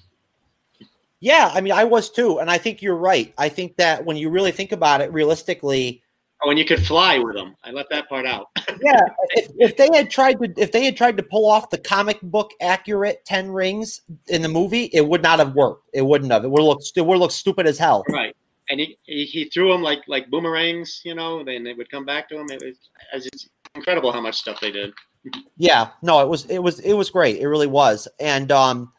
Yeah, I mean, I was too, and I think you're right. I think that when you really think about it, realistically, oh, and you could fly with them. I left that part out. yeah, if, if, they had tried to, if they had tried to pull off the comic book accurate ten rings in the movie, it would not have worked. It wouldn't have. It would look, it would look stupid as hell. Right, and he, he, he threw them like like boomerangs, you know, then they would come back to him. It was it's incredible how much stuff they did. yeah, no, it was it was it was great. It really was, and um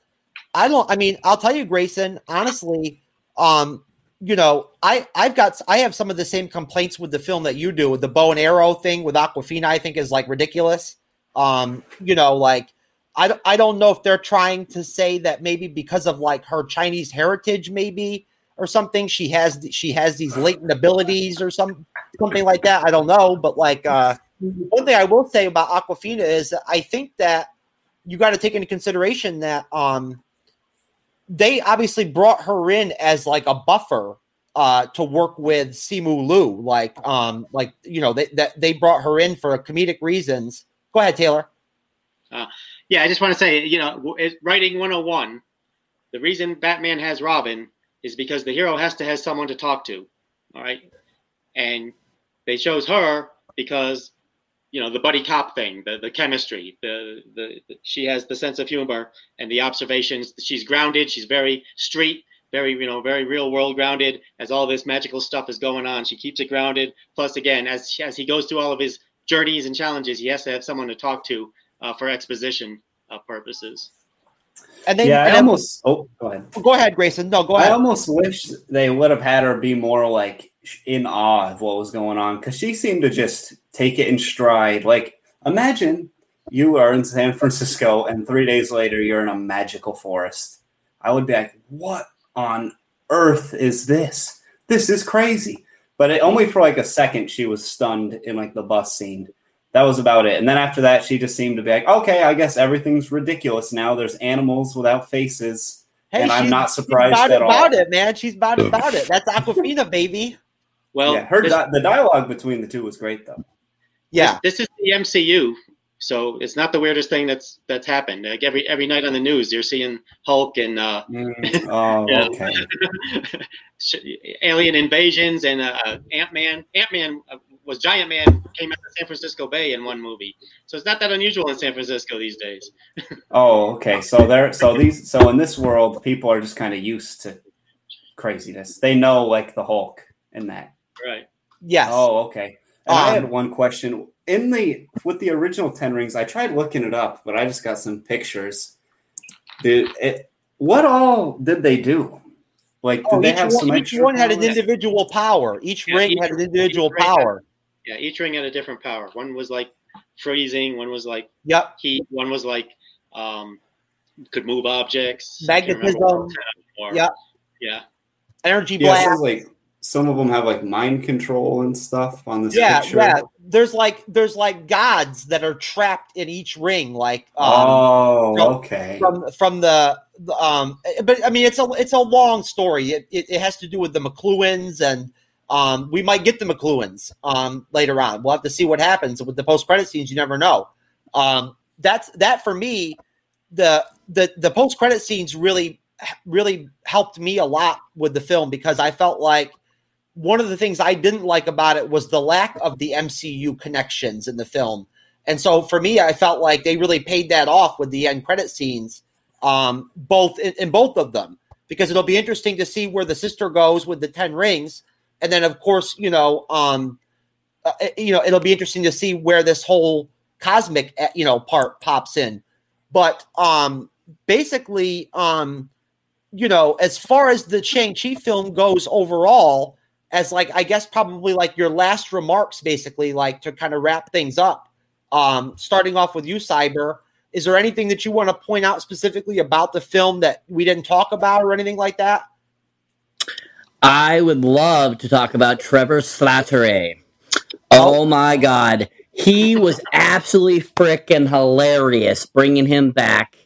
I don't. I mean, I'll tell you, Grayson. Honestly, um, you know, I I've got I have some of the same complaints with the film that you do with the bow and arrow thing with Awkwafina. I think is like ridiculous. Um, you know, like I I don't know if they're trying to say that maybe because of like her Chinese heritage, maybe or something, she has she has these latent abilities or some something like that. I don't know, but like uh, one thing I will say about Awkwafina is I think that you got to take into consideration that um they obviously brought her in as like a buffer uh, to work with Simu Liu. Like, um, like you know, they that they brought her in for comedic reasons. Go ahead, Taylor. Uh, yeah, I just want to say, you know, writing 101, the reason Batman has Robin is because the hero has to have someone to talk to. All right. And they chose her because you know the buddy cop thing the the chemistry the, the, the she has the sense of humor and the observations she's grounded she's very street very you know very real world grounded as all this magical stuff is going on she keeps it grounded plus again as as he goes through all of his journeys and challenges he has to have someone to talk to uh, for exposition uh, purposes and then yeah, I almost. Oh, go ahead. Go ahead, Grayson. No, go ahead. I almost wish they would have had her be more like in awe of what was going on because she seemed to just take it in stride. Like, imagine you are in San Francisco and three days later you're in a magical forest. I would be like, what on earth is this? This is crazy. But it, only for like a second, she was stunned in like the bus scene. That was about it. And then after that, she just seemed to be like, okay, I guess everything's ridiculous now. There's animals without faces Hey, and I'm she's- not she's surprised about at it, about all. it, man. She's about it, about it. That's Awkwafina, baby. Well, yeah, her this, di- the dialogue between the two was great though. Yeah, this is the MCU, so it's not the weirdest thing that's that's happened. Like every every night on the news, you're seeing Hulk and uh, Mm, oh, Yeah. okay. alien invasions and uh, Ant Man. Ant Man uh, was Giant Man came out of San Francisco Bay in one movie, so it's not that unusual in San Francisco these days. Oh, okay. So there. So these. So in this world, people are just kind of used to craziness. They know like the Hulk and that. Right. yes. Oh, okay. And I Um, had one question in the with the original Ten Rings. I tried looking it up, but I just got some pictures. Did it? What all did they do? Like, did Oh, they each, have one, some each one had an individual power. Each Yeah, ring each- had an individual each ring had- power. Yeah, each ring had a different power. One was like freezing. One was like Yep. heat. One was like um, could move objects. I can't remember Magnetism. what else had more. Yep. Yeah. Energy Yeah, it blast. like some of them have like mind control and stuff on this yeah, picture. yeah. There's like there's like gods that are trapped in each ring, like um, oh, no, okay. from from the, the um. But I mean, it's a it's a long story. It, it it has to do with the Makluans, and um, we might get the Makluans um later on. We'll have to see what happens with the post credit scenes. You never know. Um, that's that for me. The the the post credit scenes really really helped me a lot with the film because I felt like one of the things I didn't like about it was the lack of the MCU connections in the film. And so for me, I felt like they really paid that off with the end credit scenes, um, both in, in both of them, because it'll be interesting to see where the sister goes with the Ten Rings, and then of course, you know, um, uh, you know, it'll be interesting to see where this whole cosmic, uh, you know, part pops in. But um, basically, um, you know, as far as the Shang Chi film goes overall, as like I guess probably like your last remarks, basically, like to kind of wrap things up. Um, starting off with you, Cyber, is there anything that you want to point out specifically about the film that we didn't talk about or anything like that? I would love to talk about Trevor Slattery. Oh my god. He was absolutely freaking hilarious bringing him back.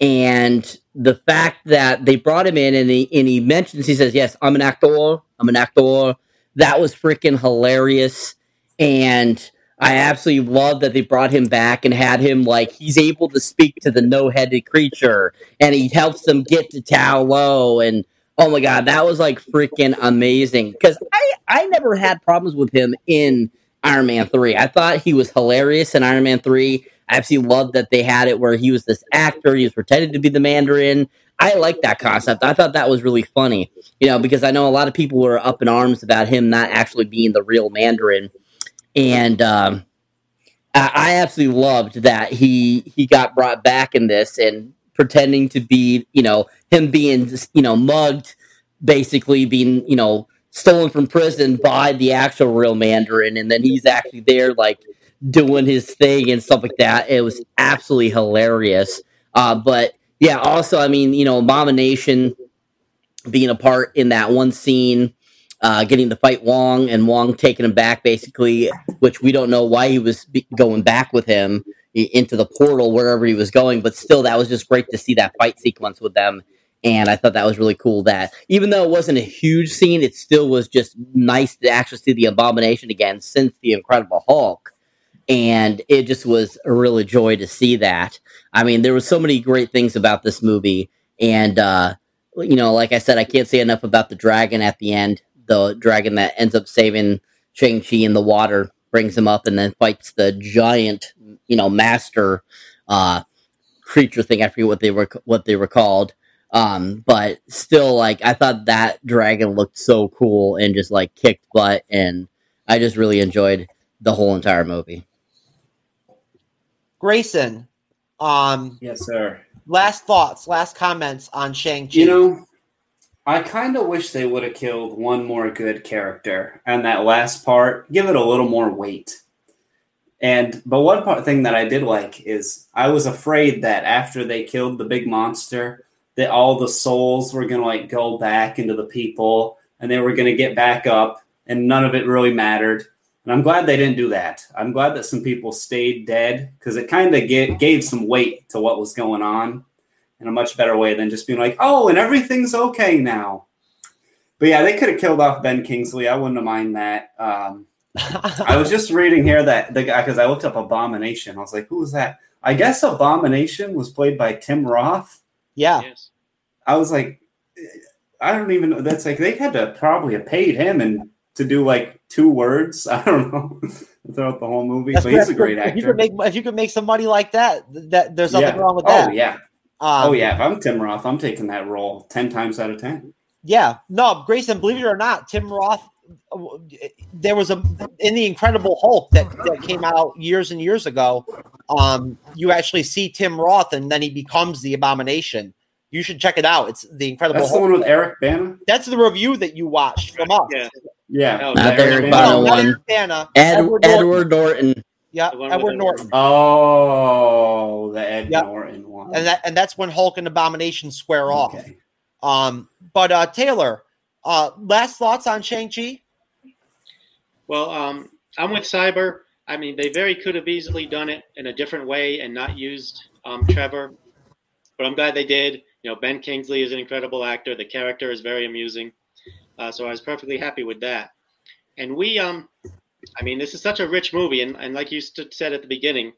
And the fact that they brought him in and he, and he mentions, he says, Yes, I'm an actor. I'm an actor. That was freaking hilarious. And I absolutely love that they brought him back and had him like he's able to speak to the no headed creature and he helps them get to Ta Lo and Oh my god, that was like freaking amazing. Because I I never had problems with him in Iron Man three. I thought he was hilarious in Iron Man three. I absolutely loved that they had it where he was this actor. He was pretending to be the Mandarin. I like that concept. I thought that was really funny. You know, because I know a lot of people were up in arms about him not actually being the real Mandarin, and um, I, I absolutely loved that he he got brought back in this and pretending to be, you know, him being, you know, mugged, basically being, you know, stolen from prison by the actual real Mandarin, and then he's actually there, like doing his thing and stuff like that. It was absolutely hilarious. Uh, but yeah, also, I mean, you know, Abomination being a part in that one scene. Uh, getting to fight Wong and Wong taking him back, basically, which we don't know why he was be- going back with him into the portal wherever he was going. But still, that was just great to see that fight sequence with them. And I thought that was really cool. That even though it wasn't a huge scene, it still was just nice to actually see the abomination again since the Incredible Hulk. And it just was a real joy to see that. I mean, there was so many great things about this movie, and uh, you know, like I said, I can't say enough about the dragon at the end. The dragon that ends up saving Shang Chi in the water brings him up and then fights the giant, you know, master uh, creature thing. I forget what they were what they were called. Um, but still, like I thought that dragon looked so cool and just like kicked butt, and I just really enjoyed the whole entire movie. Grayson, um, Yes, sir. last thoughts, last comments on Shang Chi. You know, I kind of wish they would have killed one more good character, and that last part, give it a little more weight. And but one part thing that I did like is I was afraid that after they killed the big monster, that all the souls were gonna like go back into the people, and they were gonna get back up, and none of it really mattered. And I'm glad they didn't do that. I'm glad that some people stayed dead because it kind of gave, gave some weight to what was going on. in a much better way than just being like, oh, and everything's okay now. But yeah, they could have killed off Ben Kingsley. I wouldn't have mind that. Um, I was just reading here that the guy because I looked up Abomination. I was like, who was that? I guess Abomination was played by Tim Roth. yeah. Yes. I was like, I don't even know. That's like they had to probably have paid him and to do like two words. I don't know throughout the whole movie. That's but he's a good. great If you could make if you could make some money like that, that there's nothing yeah. wrong with that. Oh yeah. Um, oh yeah. If I'm Tim Roth, I'm taking that role ten times out of ten. Yeah, no, Grayson, believe it or not, Tim Roth. uh, There was a in the Incredible Hulk that, that came out years and years ago. Um, you actually see Tim Roth, and then he becomes the Abomination. You should check it out. It's the Incredible That's the Hulk. one with Eric Bana. That's the review that you watched from us. Yeah. Yeah. Not Eric the Eric Bana. Bana No, not one. Eric Bana, Ed, Edward Edward, Norton. Norton. Yeah, The one with Edward Edward Norton. Oh, the Ed Yeah. Norton one. And that and that's when Hulk and Abomination square off. Okay. Um, but uh, Taylor, uh, last thoughts on Shang Chi? Well, um, I'm with Cyber. I mean, they very could have easily done it in a different way and not used um, Trevor, but I'm glad they did. You know, Ben Kingsley is an incredible actor. The character is very amusing, uh, so I was perfectly happy with that. And we, um, I mean, this is such a rich movie, and, and like you said at the beginning,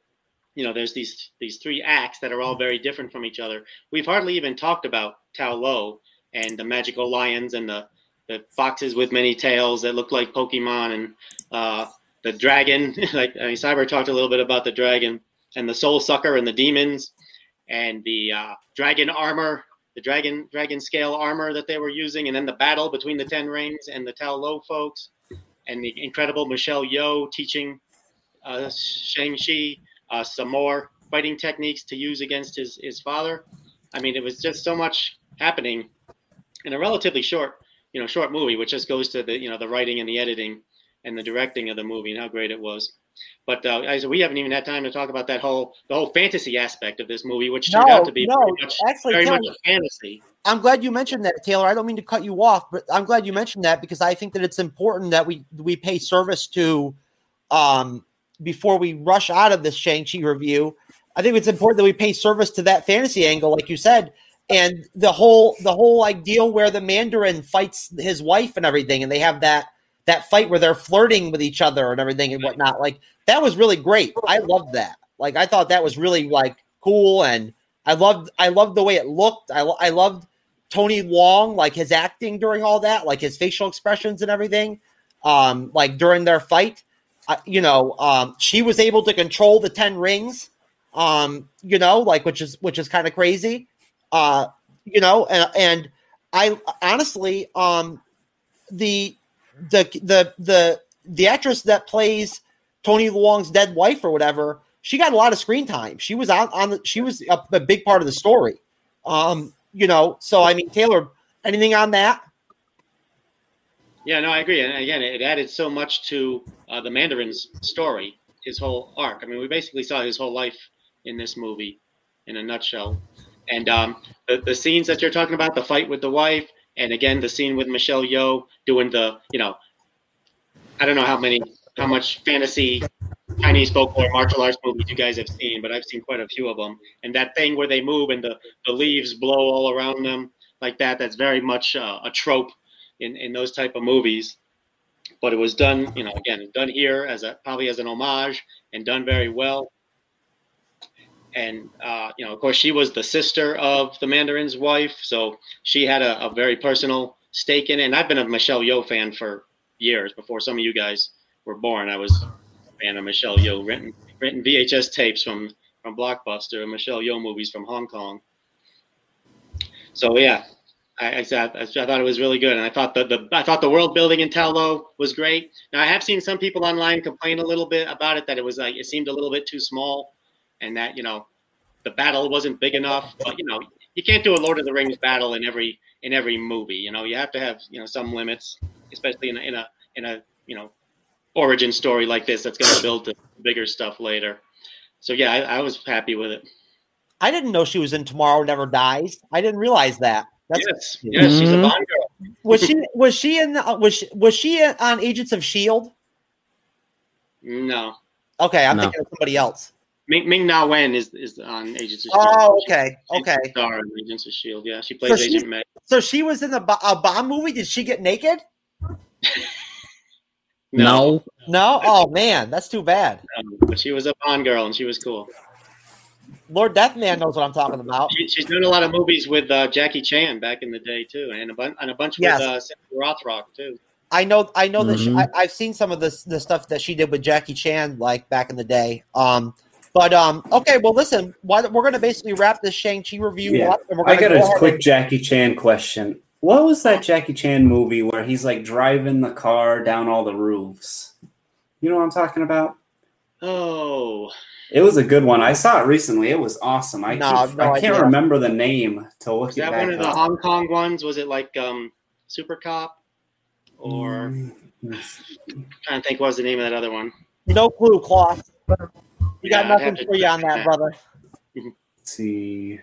you know, there's these these three acts that are all very different from each other. We've hardly even talked about Ta Lo and the magical lions and the the foxes with many tails that look like Pokemon and uh, the dragon. like I mean, Cyber talked a little bit about the dragon and the soul sucker and the demons and the uh, dragon armor, the dragon dragon scale armor that they were using, and then the battle between the Ten Rings and the Ta Lo folks, and the incredible Michelle Yeoh teaching uh, Shang Chi uh, some more fighting techniques to use against his his father. I mean, it was just so much happening in a relatively short you know short movie, which just goes to the you know the writing and the editing and the directing of the movie and how great it was. But uh, I said we haven't even had time to talk about that whole the whole fantasy aspect of this movie, which turned No, out to be no, very much, actually, very much a fantasy. I'm glad you mentioned that, Taylor. I don't mean to cut you off, but I'm glad you mentioned that because I think that it's important that we we pay service to um before we rush out of this Shang-Chi review. I think it's important that we pay service to that fantasy angle, like you said, and the whole the whole like deal where the Mandarin fights his wife and everything, and they have that that fight where they're flirting with each other and everything and whatnot. Like that was really great. I loved that. Like I thought that was really like cool, and I loved I loved the way it looked. I I loved Tony Leung, like his acting during all that, like his facial expressions and everything. Um, like during their fight, I, you know, um, she was able to control the ten rings. Um, you know, like which is which is kind of crazy. Uh, you know, and and I honestly, um, the the the the the actress that plays Tony Leung's dead wife or whatever, she got a lot of screen time. She was out on she was a, a big part of the story. Um, you know, so I mean, Taylor, anything on that? Yeah, no, I agree. And again, it added so much to uh, the Mandarin's story, his whole arc. I mean, we basically saw his whole life in this movie in a nutshell. And um, the, the scenes that you're talking about, the fight with the wife, and again, the scene with Michelle Yeoh doing the, you know, I don't know how many, how much fantasy Chinese folklore martial arts movies you guys have seen, but I've seen quite a few of them. And that thing where they move and the, the leaves blow all around them like that, that's very much uh, a trope in, in those type of movies. But it was done, you know, again, done here as a probably as an homage and done very well. And uh, you know, of course, she was the sister of the Mandarin's wife, so she had a, a very personal stake in it. And I've been a Michelle Yeoh fan for years before some of you guys were born. I was a fan of Michelle Yeoh, renting, renting VHS tapes from from Blockbuster, and Michelle Yeoh movies from Hong Kong. So yeah, I, I, thought, I thought it was really good, and I thought the, the I thought the world building in Ta Lo was great. Now I have seen some people online complain a little bit about it that it was like it seemed a little bit too small, and that you know the battle wasn't big enough. But you know you can't do a Lord of the Rings battle in every in every movie. You know you have to have you know some limits, especially in a in a in a you know origin story like this that's going to build to bigger stuff later. So yeah, I, I was happy with it. I didn't know she was in Tomorrow Never Dies. I didn't realize that. That's yes, yes, she's a Mhm. Bond girl. was she was she in uh, was she, was she on Agents of Shield? No, Okay, I'm No. thinking of somebody else. Ming, Ming Na Wen is is on Agents of Shield. Oh, Shield. okay, She's okay. Star in Agents of Shield. Yeah, she plays So she- Agent Meg. So she was in the a Bond movie. Did she get naked? No. No. Oh man, that's too bad. um, but she was a Bond girl and she was cool. Lord Deathman knows what I'm talking about. She, she's done a lot of movies with uh, Jackie Chan back in the day too, and a, bun- and a bunch Yes. with uh, Sam Rothrock too. I know. I know that she, Mhm. I, I've seen some of the the stuff that she did with Jackie Chan, like back in the day. Um, but um, okay. Well, listen, why, we're going to basically wrap this Shang Chi review Yeah. up, and we're I going to got go a quick and- Jackie Chan question. What was that Jackie Chan movie where he's like driving the car down all the roofs? You know what I'm talking about? Oh, It was a good one. I saw it recently. It was awesome. I, No, keep- no I can't idea. remember the name to look is it that back one of the up. Hong Kong ones? Was it like um, Super Cop? Or Mm, trying to think what was the name of that other one? No clue, Cloth. We got Yeah, nothing for you on that, brother. let's see.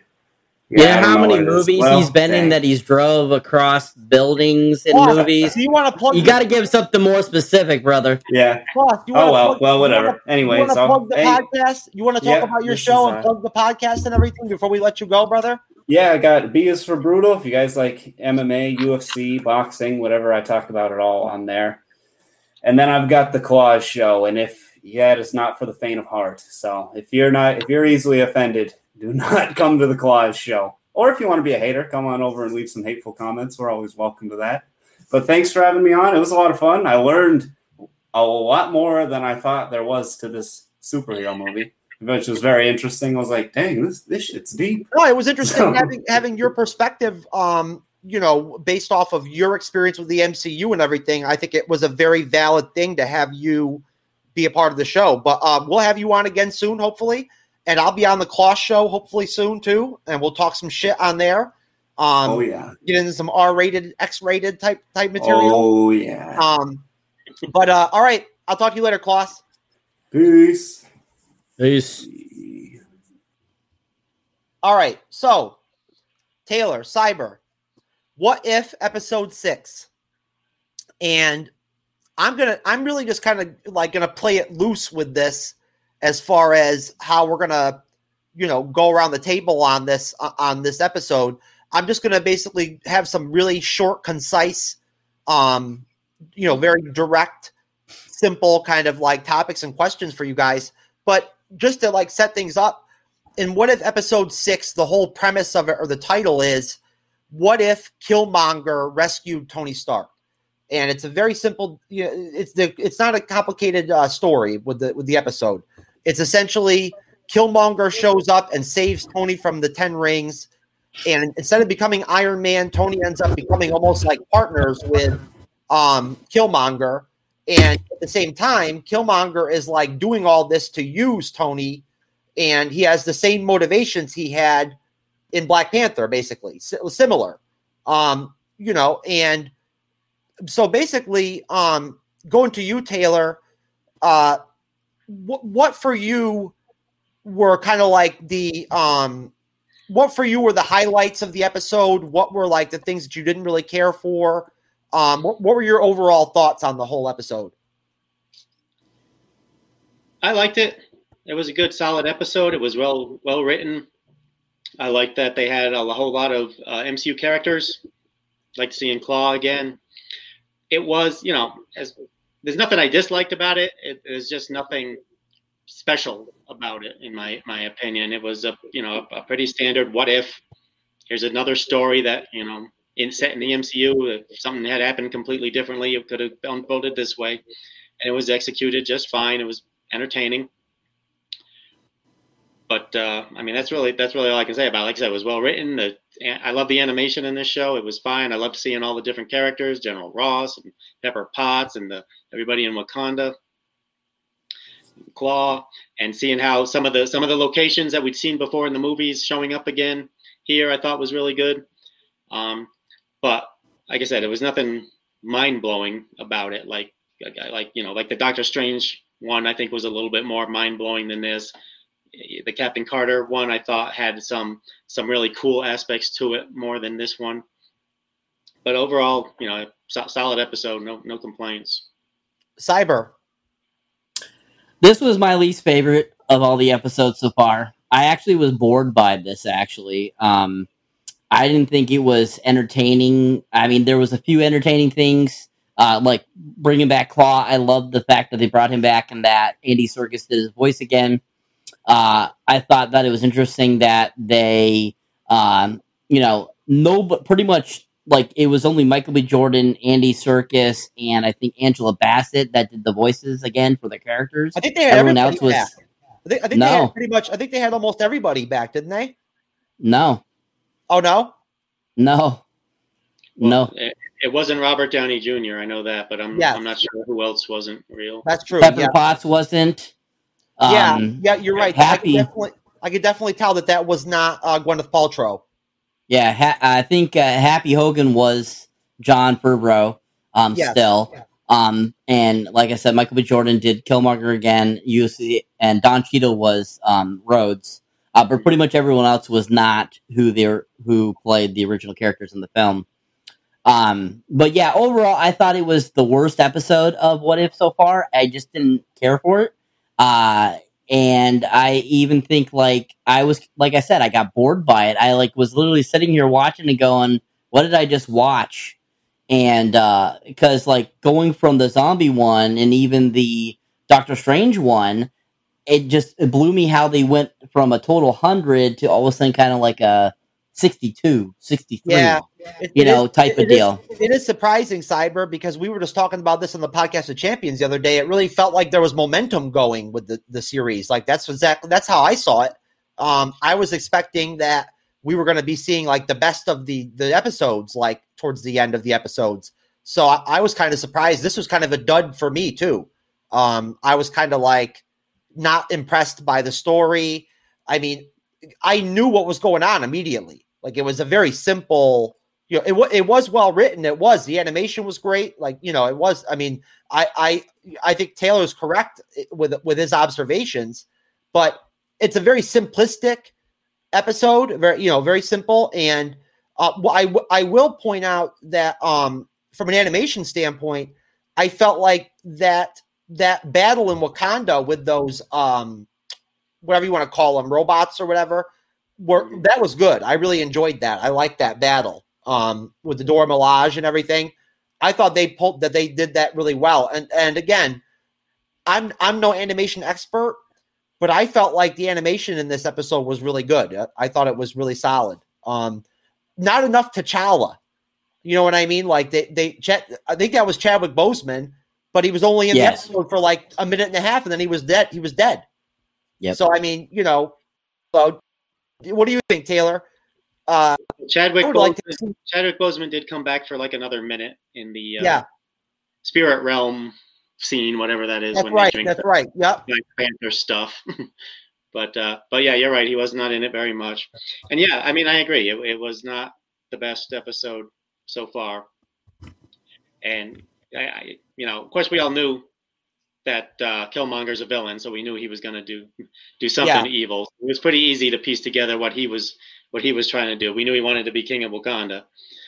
You I know how many what it is. movies Well, he's been in that he's drove across buildings in Cloth, movies? Do you want to plug? You got to give something more specific, brother. Yeah. Cloth, you Oh well. plug- Well, you whatever. wanna- Anyways, you want to plug the hey, podcast? You want to talk Yep, about your show and uh, plug the podcast and everything before we let you go, brother? yeah, I got B is for brutal. If you guys like MMA, UFC, boxing, whatever, I talk about it all on there. And then I've got the Claws show, and if yeah, it is not for the faint of heart. So if you're not, if you're easily offended, do not come to the Claws show. Or if you want to be a hater, come on over and leave some hateful comments. We're always welcome to that. But thanks for having me on. It was a lot of fun. I learned a lot more than I thought there was to this superhero movie, which was very interesting. I was like, dang, this this shit's deep. No, it was interesting So- having having your perspective. Um, you know, based off of your experience with the MCU and everything. I think it was a very valid thing to have you be a part of the show. But um, we'll have you on again soon, hopefully, and I'll be on the Claw show hopefully soon too, and we'll talk some shit on there. Um, oh yeah. get into some R-rated, X-rated type type material. Oh yeah. Um, but uh, all right, I'll talk to you later, Klaus. Peace. Peace. All right, so Taylor Cyber, what if episode six? And I'm gonna, I'm really just kind of like gonna play it loose with this, as far as how we're gonna, you know, go around the table on this uh, on this episode. I'm just gonna basically have some really short, concise, um, you know, very direct, simple kind of like topics and questions for you guys. But just to like set things up, in what if episode six, the whole premise of it or the title is what if Killmonger rescued Tony Stark? And it's a very simple. You know, it's the it's not a complicated uh, story with the with the episode. It's essentially Killmonger shows up and saves Tony from the Ten Rings, and instead of becoming Iron Man, Tony ends up becoming almost like partners with um, Killmonger. And at the same time, Killmonger is like doing all this to use Tony and he has the same motivations he had in Black Panther, basically S- similar. Um, you know, and so basically, um, going to you, Taylor. Uh, what what for you were kind of like the um, what for you were the highlights of the episode? What were like the things that you didn't really care for? Um, what, what were your overall thoughts on the whole episode? I liked it. It was a good, solid episode. It was well well written. I liked that they had a whole lot of uh, MCU characters. Like seeing Claw again. It was, you know, as there's nothing I disliked about it. It there's just nothing special about it, in my my opinion. It was a you know a, pretty standard. What if? Here's another story that you know in set in the MCU. If something had happened completely differently, it could have unfolded this way, and it was executed just fine. It was entertaining. But uh, I mean, that's really that's really all I can say about. it. Like I said, it was well written. The, I love the animation in this show. It was fine. I loved seeing all the different characters, General Ross and Pepper Potts, and the everybody in Wakanda, Claw, and seeing how some of the some of the locations that we'd seen before in the movies showing up again here. I thought was really good. Um, but like I said, it was nothing mind blowing about it. Like like you know, like the Doctor Strange one, I think was a little bit more mind blowing than this the Captain Carter one I thought had some some really cool aspects to it more than this one. But overall, you know, so, solid episode, no no complaints. Cyber. This was my least favorite of all the episodes so far. I actually was bored by this. Actually, um, I didn't think it was entertaining. I mean, there was a few entertaining things, uh, like bringing back Claw. I love the fact that they brought him back and that Andy Serkis did his voice again. Uh, I thought that it was interesting that they, um, you know, no, but pretty much like it was only Michael B. Jordan, Andy Serkis, and I think Angela Bassett that did the voices again for the characters. I think they had Everyone everybody else was back. I think, I think they No. had pretty much. I think they had almost everybody back, didn't they? no, Oh no. no, no. It, it wasn't Robert Downey Jr. I know that, but I'm Yes. I'm not sure who else wasn't real. That's true. Pepper yeah. Potts wasn't. Yeah, Um, yeah, you're right. Happy. I could definitely, I could definitely tell that that was not uh, Gwyneth Paltrow. Yeah, ha- I think uh, Happy Hogan was Jon Favreau. Um, Yes. still. Um, and like I said, Michael B. Jordan did Killmonger again. UC and Don Cheadle was um, Rhodes. Uh, but pretty much everyone else was not who they are who played the original characters in the film. Um, but yeah, overall, I thought it was the worst episode of What If so far. I just didn't care for it. Uh, and I even think like I was like I said, I got bored by it. I like was literally sitting here watching and going, "What did I just watch?" And uh, because like going from the zombie one and even the Doctor Strange one, it just it blew me how they went from a total hundred to all of a sudden kind of like a 62, 63, Yeah, you it know, is- type it of is- deal. it is surprising, Cyber, because we were just talking about this on the podcast of Champions the other day. It really felt like there was momentum going with the, the series. Like that's exactly that's how I saw it. Um, I was expecting that we were going to be seeing like the best of the the episodes, like towards the end of the episodes. So I, I was kind of surprised. This was kind of a dud for me too. Um, I was kind of like not impressed by the story. I mean, I knew what was going on immediately. Like it was a very simple you know, it, it was well written. It was the animation was great. Like you know, it was. I mean, I I I think Taylor's correct with with his observations, but it's a very simplistic episode. Very you know, very simple. And uh, I I will point out that um from an animation standpoint, I felt like that that battle in Wakanda with those um whatever you want to call them robots or whatever were that was good. I really enjoyed that. I liked that battle um, with the Dora Milaje and everything. I thought they pulled that they did that really well. And and again, I'm I'm no animation expert, but I felt like the animation in this episode was really good. I- I thought it was really solid. Um, not enough T'Challa. You know what I mean? Like they they Chet, I think that was Chadwick Boseman, but he was only in Yes. the episode for like a minute and a half, and then he was dead. He was dead. Yeah. So I mean, you know, so what do you think, Taylor? Uh, Chadwick would like Boseman, Chadwick Boseman did come back for like another minute in the uh, yeah, spirit realm scene, whatever that is. that's right. That's the right. Yep. Panther stuff. but uh, but yeah, you're right. He was not in it very much. And yeah, I mean, I agree. It, it was not the best episode so far. And I, I, you know, of course, we all knew that uh, Killmonger's a villain, so we knew he was going to do do something Yeah. evil. It was pretty easy to piece together what he was what he was trying to do. We knew he wanted to be king of Wakanda.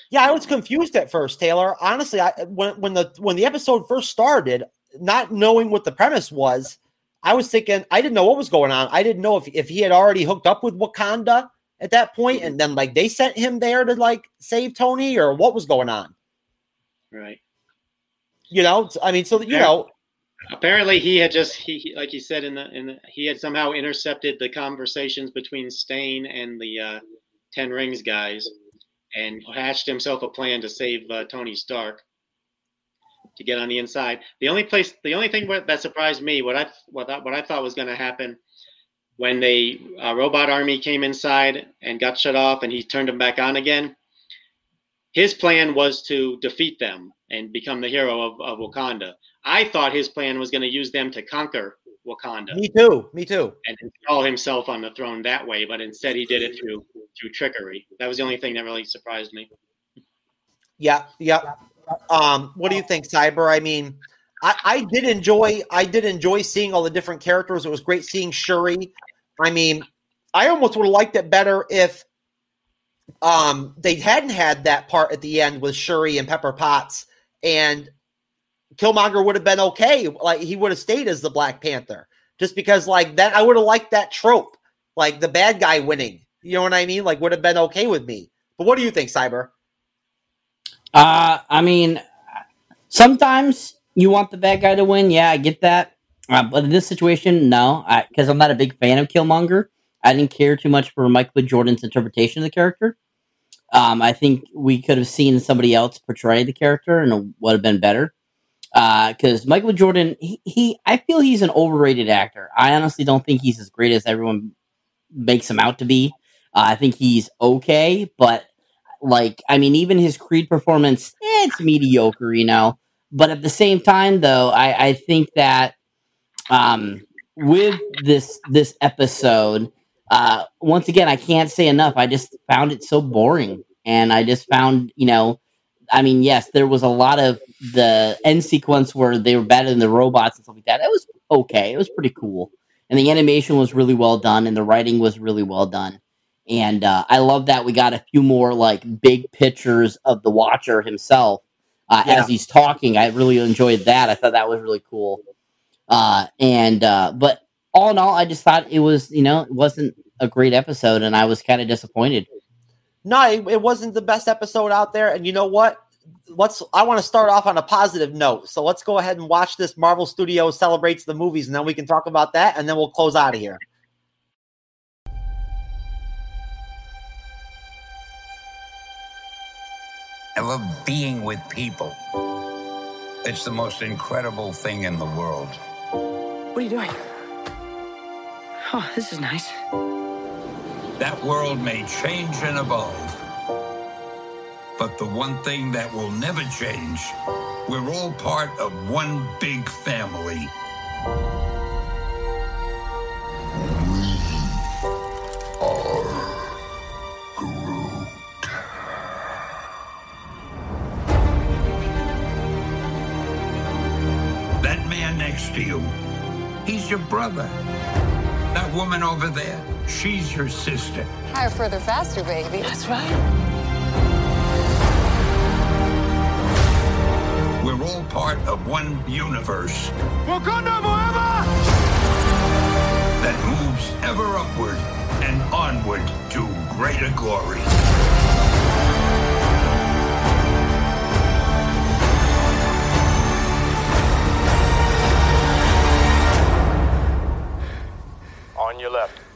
Yeah, I was confused at first, Taylor. Honestly, I when when the when the episode first started, not knowing what the premise was, I was thinking I didn't know what was going on. I didn't know if if he had already hooked up with Wakanda at that point, and then like they sent him there to like save Tony, or what was going on. Right. You know, I mean, so you know, apparently he had just he, he like he said in the in the, he had somehow intercepted the conversations between Stane and the uh, Ten Rings guys, and hatched himself a plan to save uh, Tony Stark to get on the inside. The only place, the only thing that surprised me, what I what I, what I thought was going to happen when the uh, robot army came inside and got shut off, and he turned them back on again. His plan was to defeat them and become the hero of, of Wakanda. I thought his plan was going to use them to conquer Wakanda me too, me too. and install himself on the throne that way, but instead he did it through through trickery. That was the only thing that really surprised me. Yeah, yeah. Um, what do you think, Cyber? I mean, I, I did enjoy I did enjoy seeing all the different characters. It was great seeing Shuri. I mean, I almost would have liked it better if um they hadn't had that part at the end with Shuri and Pepper Potts and Killmonger would have been okay. Like he would have stayed as the Black Panther. just because like that I would have liked that trope, like the bad guy winning. You know what I mean? Like would have been okay with me. But what do you think, Cyber? Uh, I mean, sometimes you want the bad guy to win. Yeah, I get that. Uh, but in this situation, no, because I'm not a big fan of Killmonger. I didn't care too much for Michael. Jordan's interpretation of the character. Um, I think we could have seen somebody else portray the character, and it would have been better. Because uh, Michael Jordan, he, he, I feel he's an overrated actor. I honestly don't think he's as great as everyone makes him out to be. Uh, I think he's okay, but like, I mean, even his Creed performance, eh, it's mediocre, you know. But at the same time, though, I, I think that um, with this this episode, uh, once again, I can't say enough. I just found it so boring, and I just found, you know, I mean, yes, there was a lot of the end sequence where they were battling the robots and stuff like that. It was okay. It was pretty cool, and the animation was really well done, and the writing was really well done. And uh, I love that we got a few more like big pictures of the Watcher himself uh, yeah. as he's talking. I really enjoyed that. I thought that was really cool. Uh, and uh, but all in all, I just thought it was you know it wasn't a great episode, and I was kind of disappointed. No, it, it wasn't the best episode out there. And you know what? Let's. I want to start off on a positive note. So let's go ahead and watch this. Marvel Studios celebrates the movies, and then we can talk about that, and then we'll close out of here. I love being with people. It's the most incredible thing in the world. What are you doing? Oh, this is nice. That world may change and evolve. But the one thing that will never change, we're all part of one big family. That man next to you. He's your brother. That woman over there, she's your sister. Higher, further, faster, baby. That's right. We're all part of one universe. Wakanda forever! That moves ever upward and onward to greater glory. On your left.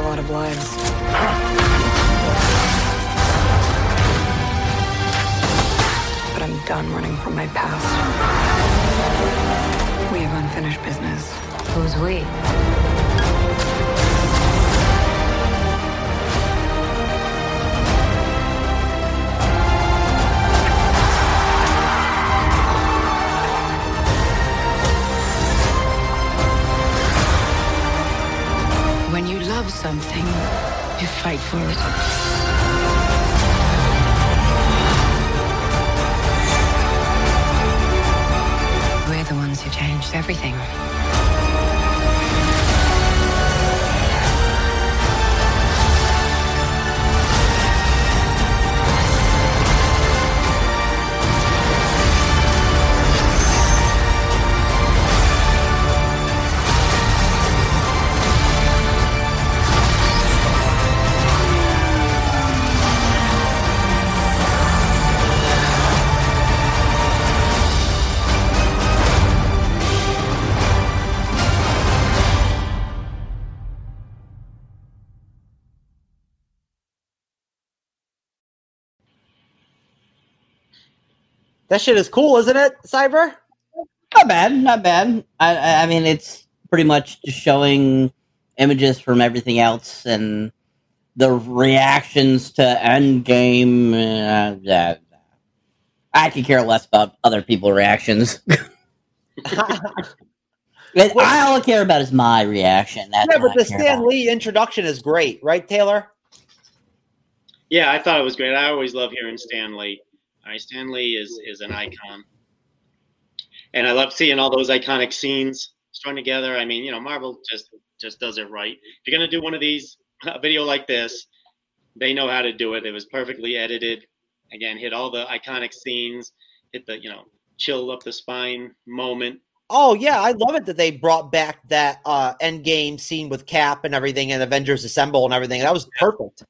a lot of lives. But I'm done running from my past. We have unfinished business. Who's we? something, you fight for it. the ones who changed everything. That shit is cool, isn't it, Cyber? Not bad, not bad. I, I mean, it's pretty much just showing images from everything else and the reactions to Endgame. Uh, I could care less about other people's reactions. And all I care about is my reaction. That's yeah, but the Stan about. Lee introduction is great, right, Taylor? Yeah, I thought it was great. I always love hearing Stan Lee. All right, Stan Lee is is an icon, and I love seeing all those iconic scenes strung together. I mean, you know, Marvel just just does it right. If you're gonna do one of these a video like this, they know how to do it. It was perfectly edited. Again, hit all the iconic scenes. Hit the you know chill up the spine moment. Oh yeah, I love it that they brought back that uh end game scene with Cap and everything and Avengers Assemble and everything. That was perfect.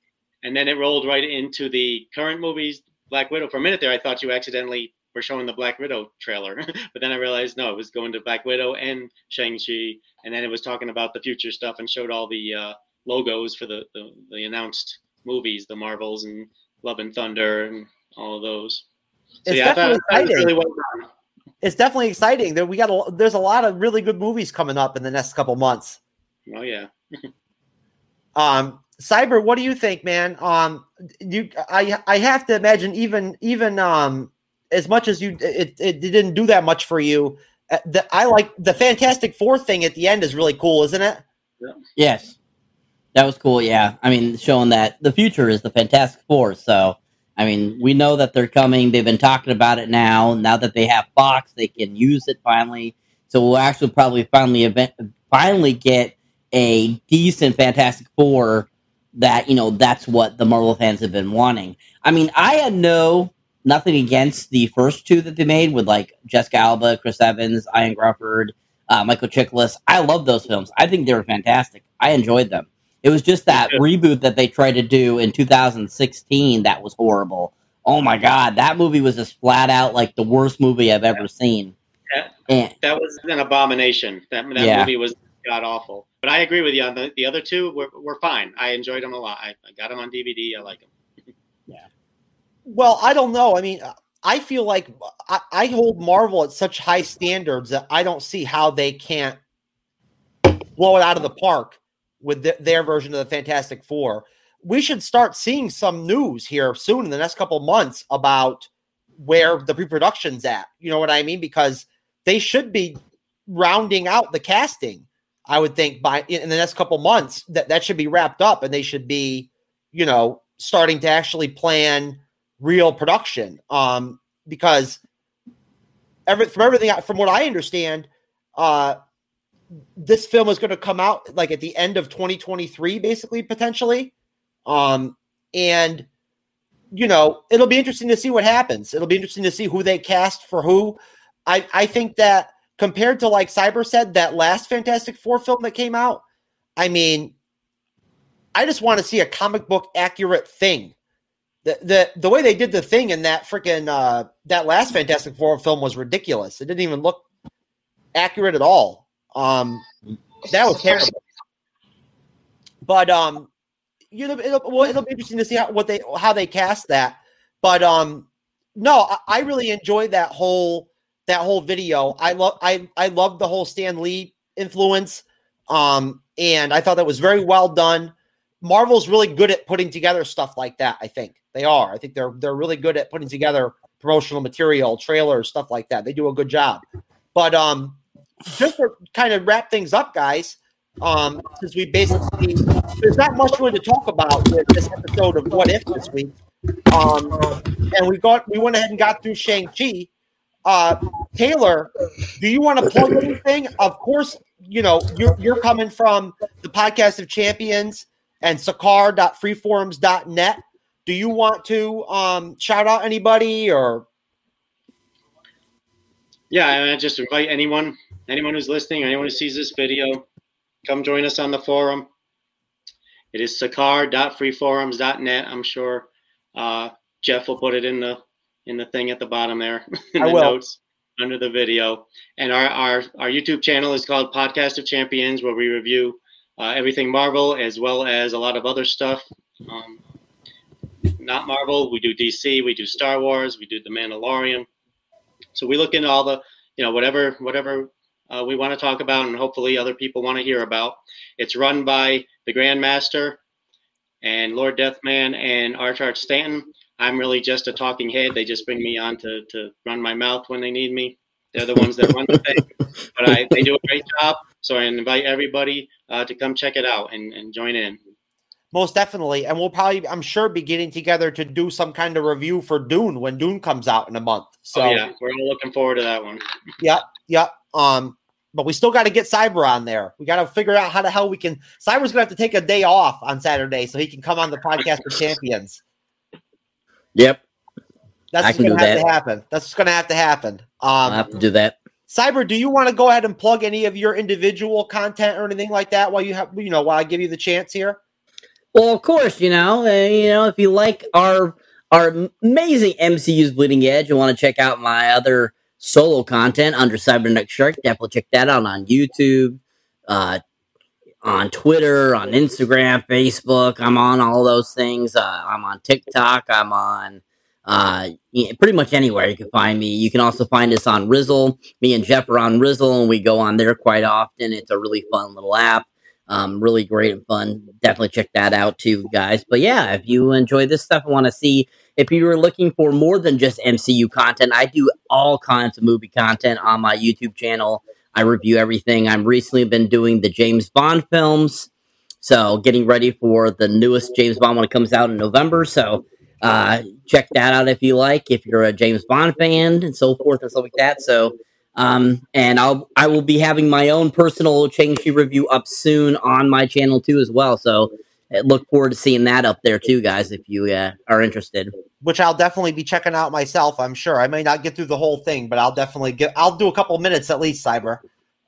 and then it rolled right into the current movies black widow for a minute there i thought you accidentally were showing the black widow trailer but then i realized no it was going to black widow and shang-chi and then it was talking about the future stuff and showed all the uh, logos for the, the the announced movies the marvels and love and thunder and all of those so It's yeah definitely I thought exciting. really well It's definitely exciting. That we got a, there's a lot of really good movies coming up in the next couple months. oh yeah Um, Cyber, what do you think, man? Um, you, I, I have to imagine even, even, um, as much as you, it, it didn't do that much for you. Uh, the, I like the Fantastic Four thing at the end is really cool, isn't it? Yes, that was cool. Yeah, I mean, showing that the future is the Fantastic Four. So, I mean, we know that they're coming. They've been talking about it now. Now that they have Fox, they can use it finally. So we'll actually probably finally event, finally get a decent Fantastic Four. That you know, that's what the Marvel fans have been wanting. I mean, I had no nothing against the first two that they made with like Jessica Alba, Chris Evans, Ian Grufford, uh, Michael Chiklis. I love those films. I think they were fantastic. I enjoyed them. It was just that reboot that they tried to do in 2016 that was horrible. Oh my god, that movie was just flat out like the worst movie I've ever seen. that, And that was an abomination that, that Yeah. movie was god awful but i agree with you on the, the other two were, were fine i enjoyed them a lot I, I got them on dvd i like them yeah. Well, I don't know. I mean, I feel like I, I hold Marvel at such high standards that I don't see how they can't blow it out of the park with th- their version of the Fantastic Four. We should start seeing some news here soon in the next couple months about where the pre-production's at. You know what I mean? Because they should be rounding out the casting. I would think by in the next couple months that that should be wrapped up, and they should be, you know, starting to actually plan real production. Um, because every from everything from what I understand, uh, this film is going to come out like at the end of 2023, basically potentially. Um, and you know, it'll be interesting to see what happens. It'll be interesting to see who they cast for who. I I think that compared to like Cyber said that last Fantastic Four film that came out, I mean, I just want to see a comic book accurate thing. The the the way they did the thing in that freaking uh that last Fantastic Four film was ridiculous. It didn't even look accurate at all. Um that was terrible. But um you know it'll well, it'll be interesting to see how what they how they cast that. But um no, I, I really enjoyed that whole that whole video. I love I I love the whole Stan Lee influence. Um and I thought that was very well done. Marvel's really good at putting together stuff like that. I think they are. I think they're they're really good at putting together promotional material, trailers, stuff like that. They do a good job. But um, just to kind of wrap things up, guys, um, since we basically there's not much really to talk about with this episode of What If this week. Um, and we got we went ahead and got through Shang Chi. Uh, Taylor, do you want to plug anything? Of course, you know you're you're coming from the podcast of champions and sakaar.freeforums.net. Do you want to um, shout out anybody or Yeah, and I just invite anyone, anyone who's listening, anyone who sees this video, come join us on the forum. It is sakaar.freeforums.net. I'm sure uh, Jeff will put it in the in the thing at the bottom there in I the will. notes under the video. And our, our our YouTube channel is called Podcast of Champions, where we review uh, everything Marvel as well as a lot of other stuff. Um, not Marvel. We do DC. We do Star Wars. We do The Mandalorian. So we look into all the, you know, whatever whatever uh, we want to talk about, and hopefully other people want to hear about. It's run by the Grandmaster and Lord Deathman and Arch Arch Stanton. I'm really just a talking head. They just bring me on to, to run my mouth when they need me. They're the ones that run the thing, but I, they do a great job. So I invite everybody uh, to come check it out and, and join in. Most definitely. And we'll probably, I'm sure, be getting together to do some kind of review for Dune when Dune comes out in a month. So oh, yeah, we're all looking forward to that one. Yep, yep. Um, but we still got to get Cyber on there. We got to figure out how the hell we can. Cyber's gonna have to take a day off on Saturday so he can come on the podcast for champions. Yep. That's I can gonna do have that. to happen. That's what's gonna have to happen. Um, I'll Um, have to do that. Cyber, do you want to go ahead and plug any of your individual content or anything like that while you have, you know, while I give you the chance here? Well, of course, you know, uh, you know, if you like our our amazing MCU's Bleeding Edge and want to check out my other solo content under Cybernetic Shark, definitely check that out on YouTube, uh, on Twitter, on Instagram, Facebook. I'm on all those things. Uh, I'm on TikTok. I'm on uh, pretty much anywhere you can find me. You can also find us on Rizzle. Me and Jeff are on Rizzle, and we go on there quite often. It's a really fun little app. Um, really great and fun. Definitely check that out too, guys. But yeah, if you enjoy this stuff and want to see, if you are looking for more than just MCU content, I do all kinds of movie content on my YouTube channel. I review everything. I've recently been doing the James Bond films. So getting ready for the newest James Bond when it comes out in November. So uh, check that out if you like, if you're a James Bond fan and so forth and stuff like that. So um, and I'll I will be having my own personal Shang-Chi review up soon on my channel too as well. So look forward to seeing that up there too, guys, if you uh, are interested. Which I'll definitely be checking out myself. I'm sure I may not get through the whole thing, but I'll definitely get. I'll do a couple minutes at least. Cyber.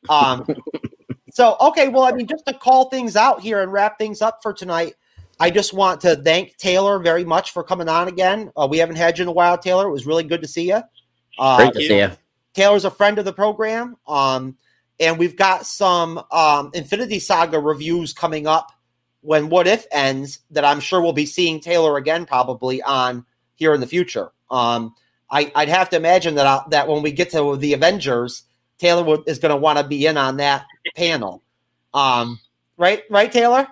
Um, so okay, well, I mean, just to call things out here and wrap things up for tonight, I just want to thank Taylor very much for coming on again. Uh, we haven't had you in a while, Taylor. It was really good to see you. Uh, Great to see you. Taylor's a friend of the program. Um, and we've got some um, Infinity Saga reviews coming up when What If ends that I'm sure we'll be seeing Taylor again probably on here in the future. Um, I, I'd have to imagine that I, that when we get to the Avengers, Taylor would, is going to want to be in on that panel. Um, right, right, Taylor.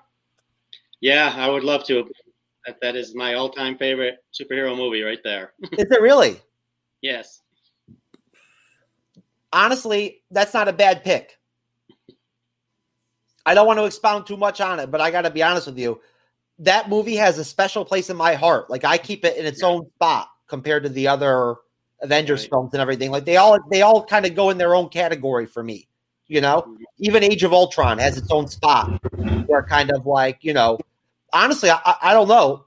Yeah, I would love to. That, that is my all-time favorite superhero movie right there. Is it really? yes. honestly, that's not a bad pick. I don't want to expound too much on it, but I got to be honest with you. That movie has a special place in my heart. Like I keep it in its own spot compared to the other Avengers Right. films and everything. Like they all they all kind of go in their own category for me. You know, mm-hmm. even Age of Ultron has its own spot where kind of like you know, honestly, I, I- I don't know.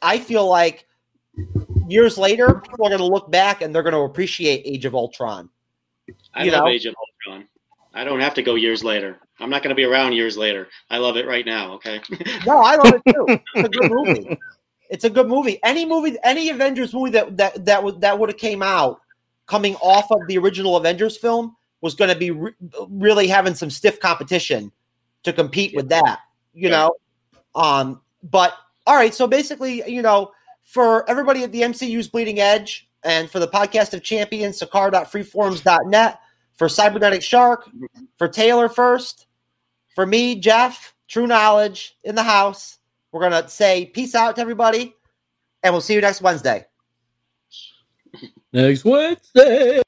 I feel like years later, people are going to look back and they're going to appreciate Age of Ultron. I You love know? Age of Ultron. I don't have to go years later. I'm not going to be around years later. I love it right now. Okay. No, I love it too. It's a good movie. It's a good movie. Any movie, any Avengers movie that that that would that would have came out coming off of the original Avengers film was going to be re- really having some stiff competition to compete with that. You Yeah. know, um, but all right. So basically, you know, for everybody at the MCU's Bleeding Edge and for the podcast of champions, sakaar.freeforums.net, for Cybernetic Shark, for Taylor first, for me, Jeff, True Knowledge in the house. We're going to say peace out to everybody, and we'll see you next Wednesday. Next Wednesday.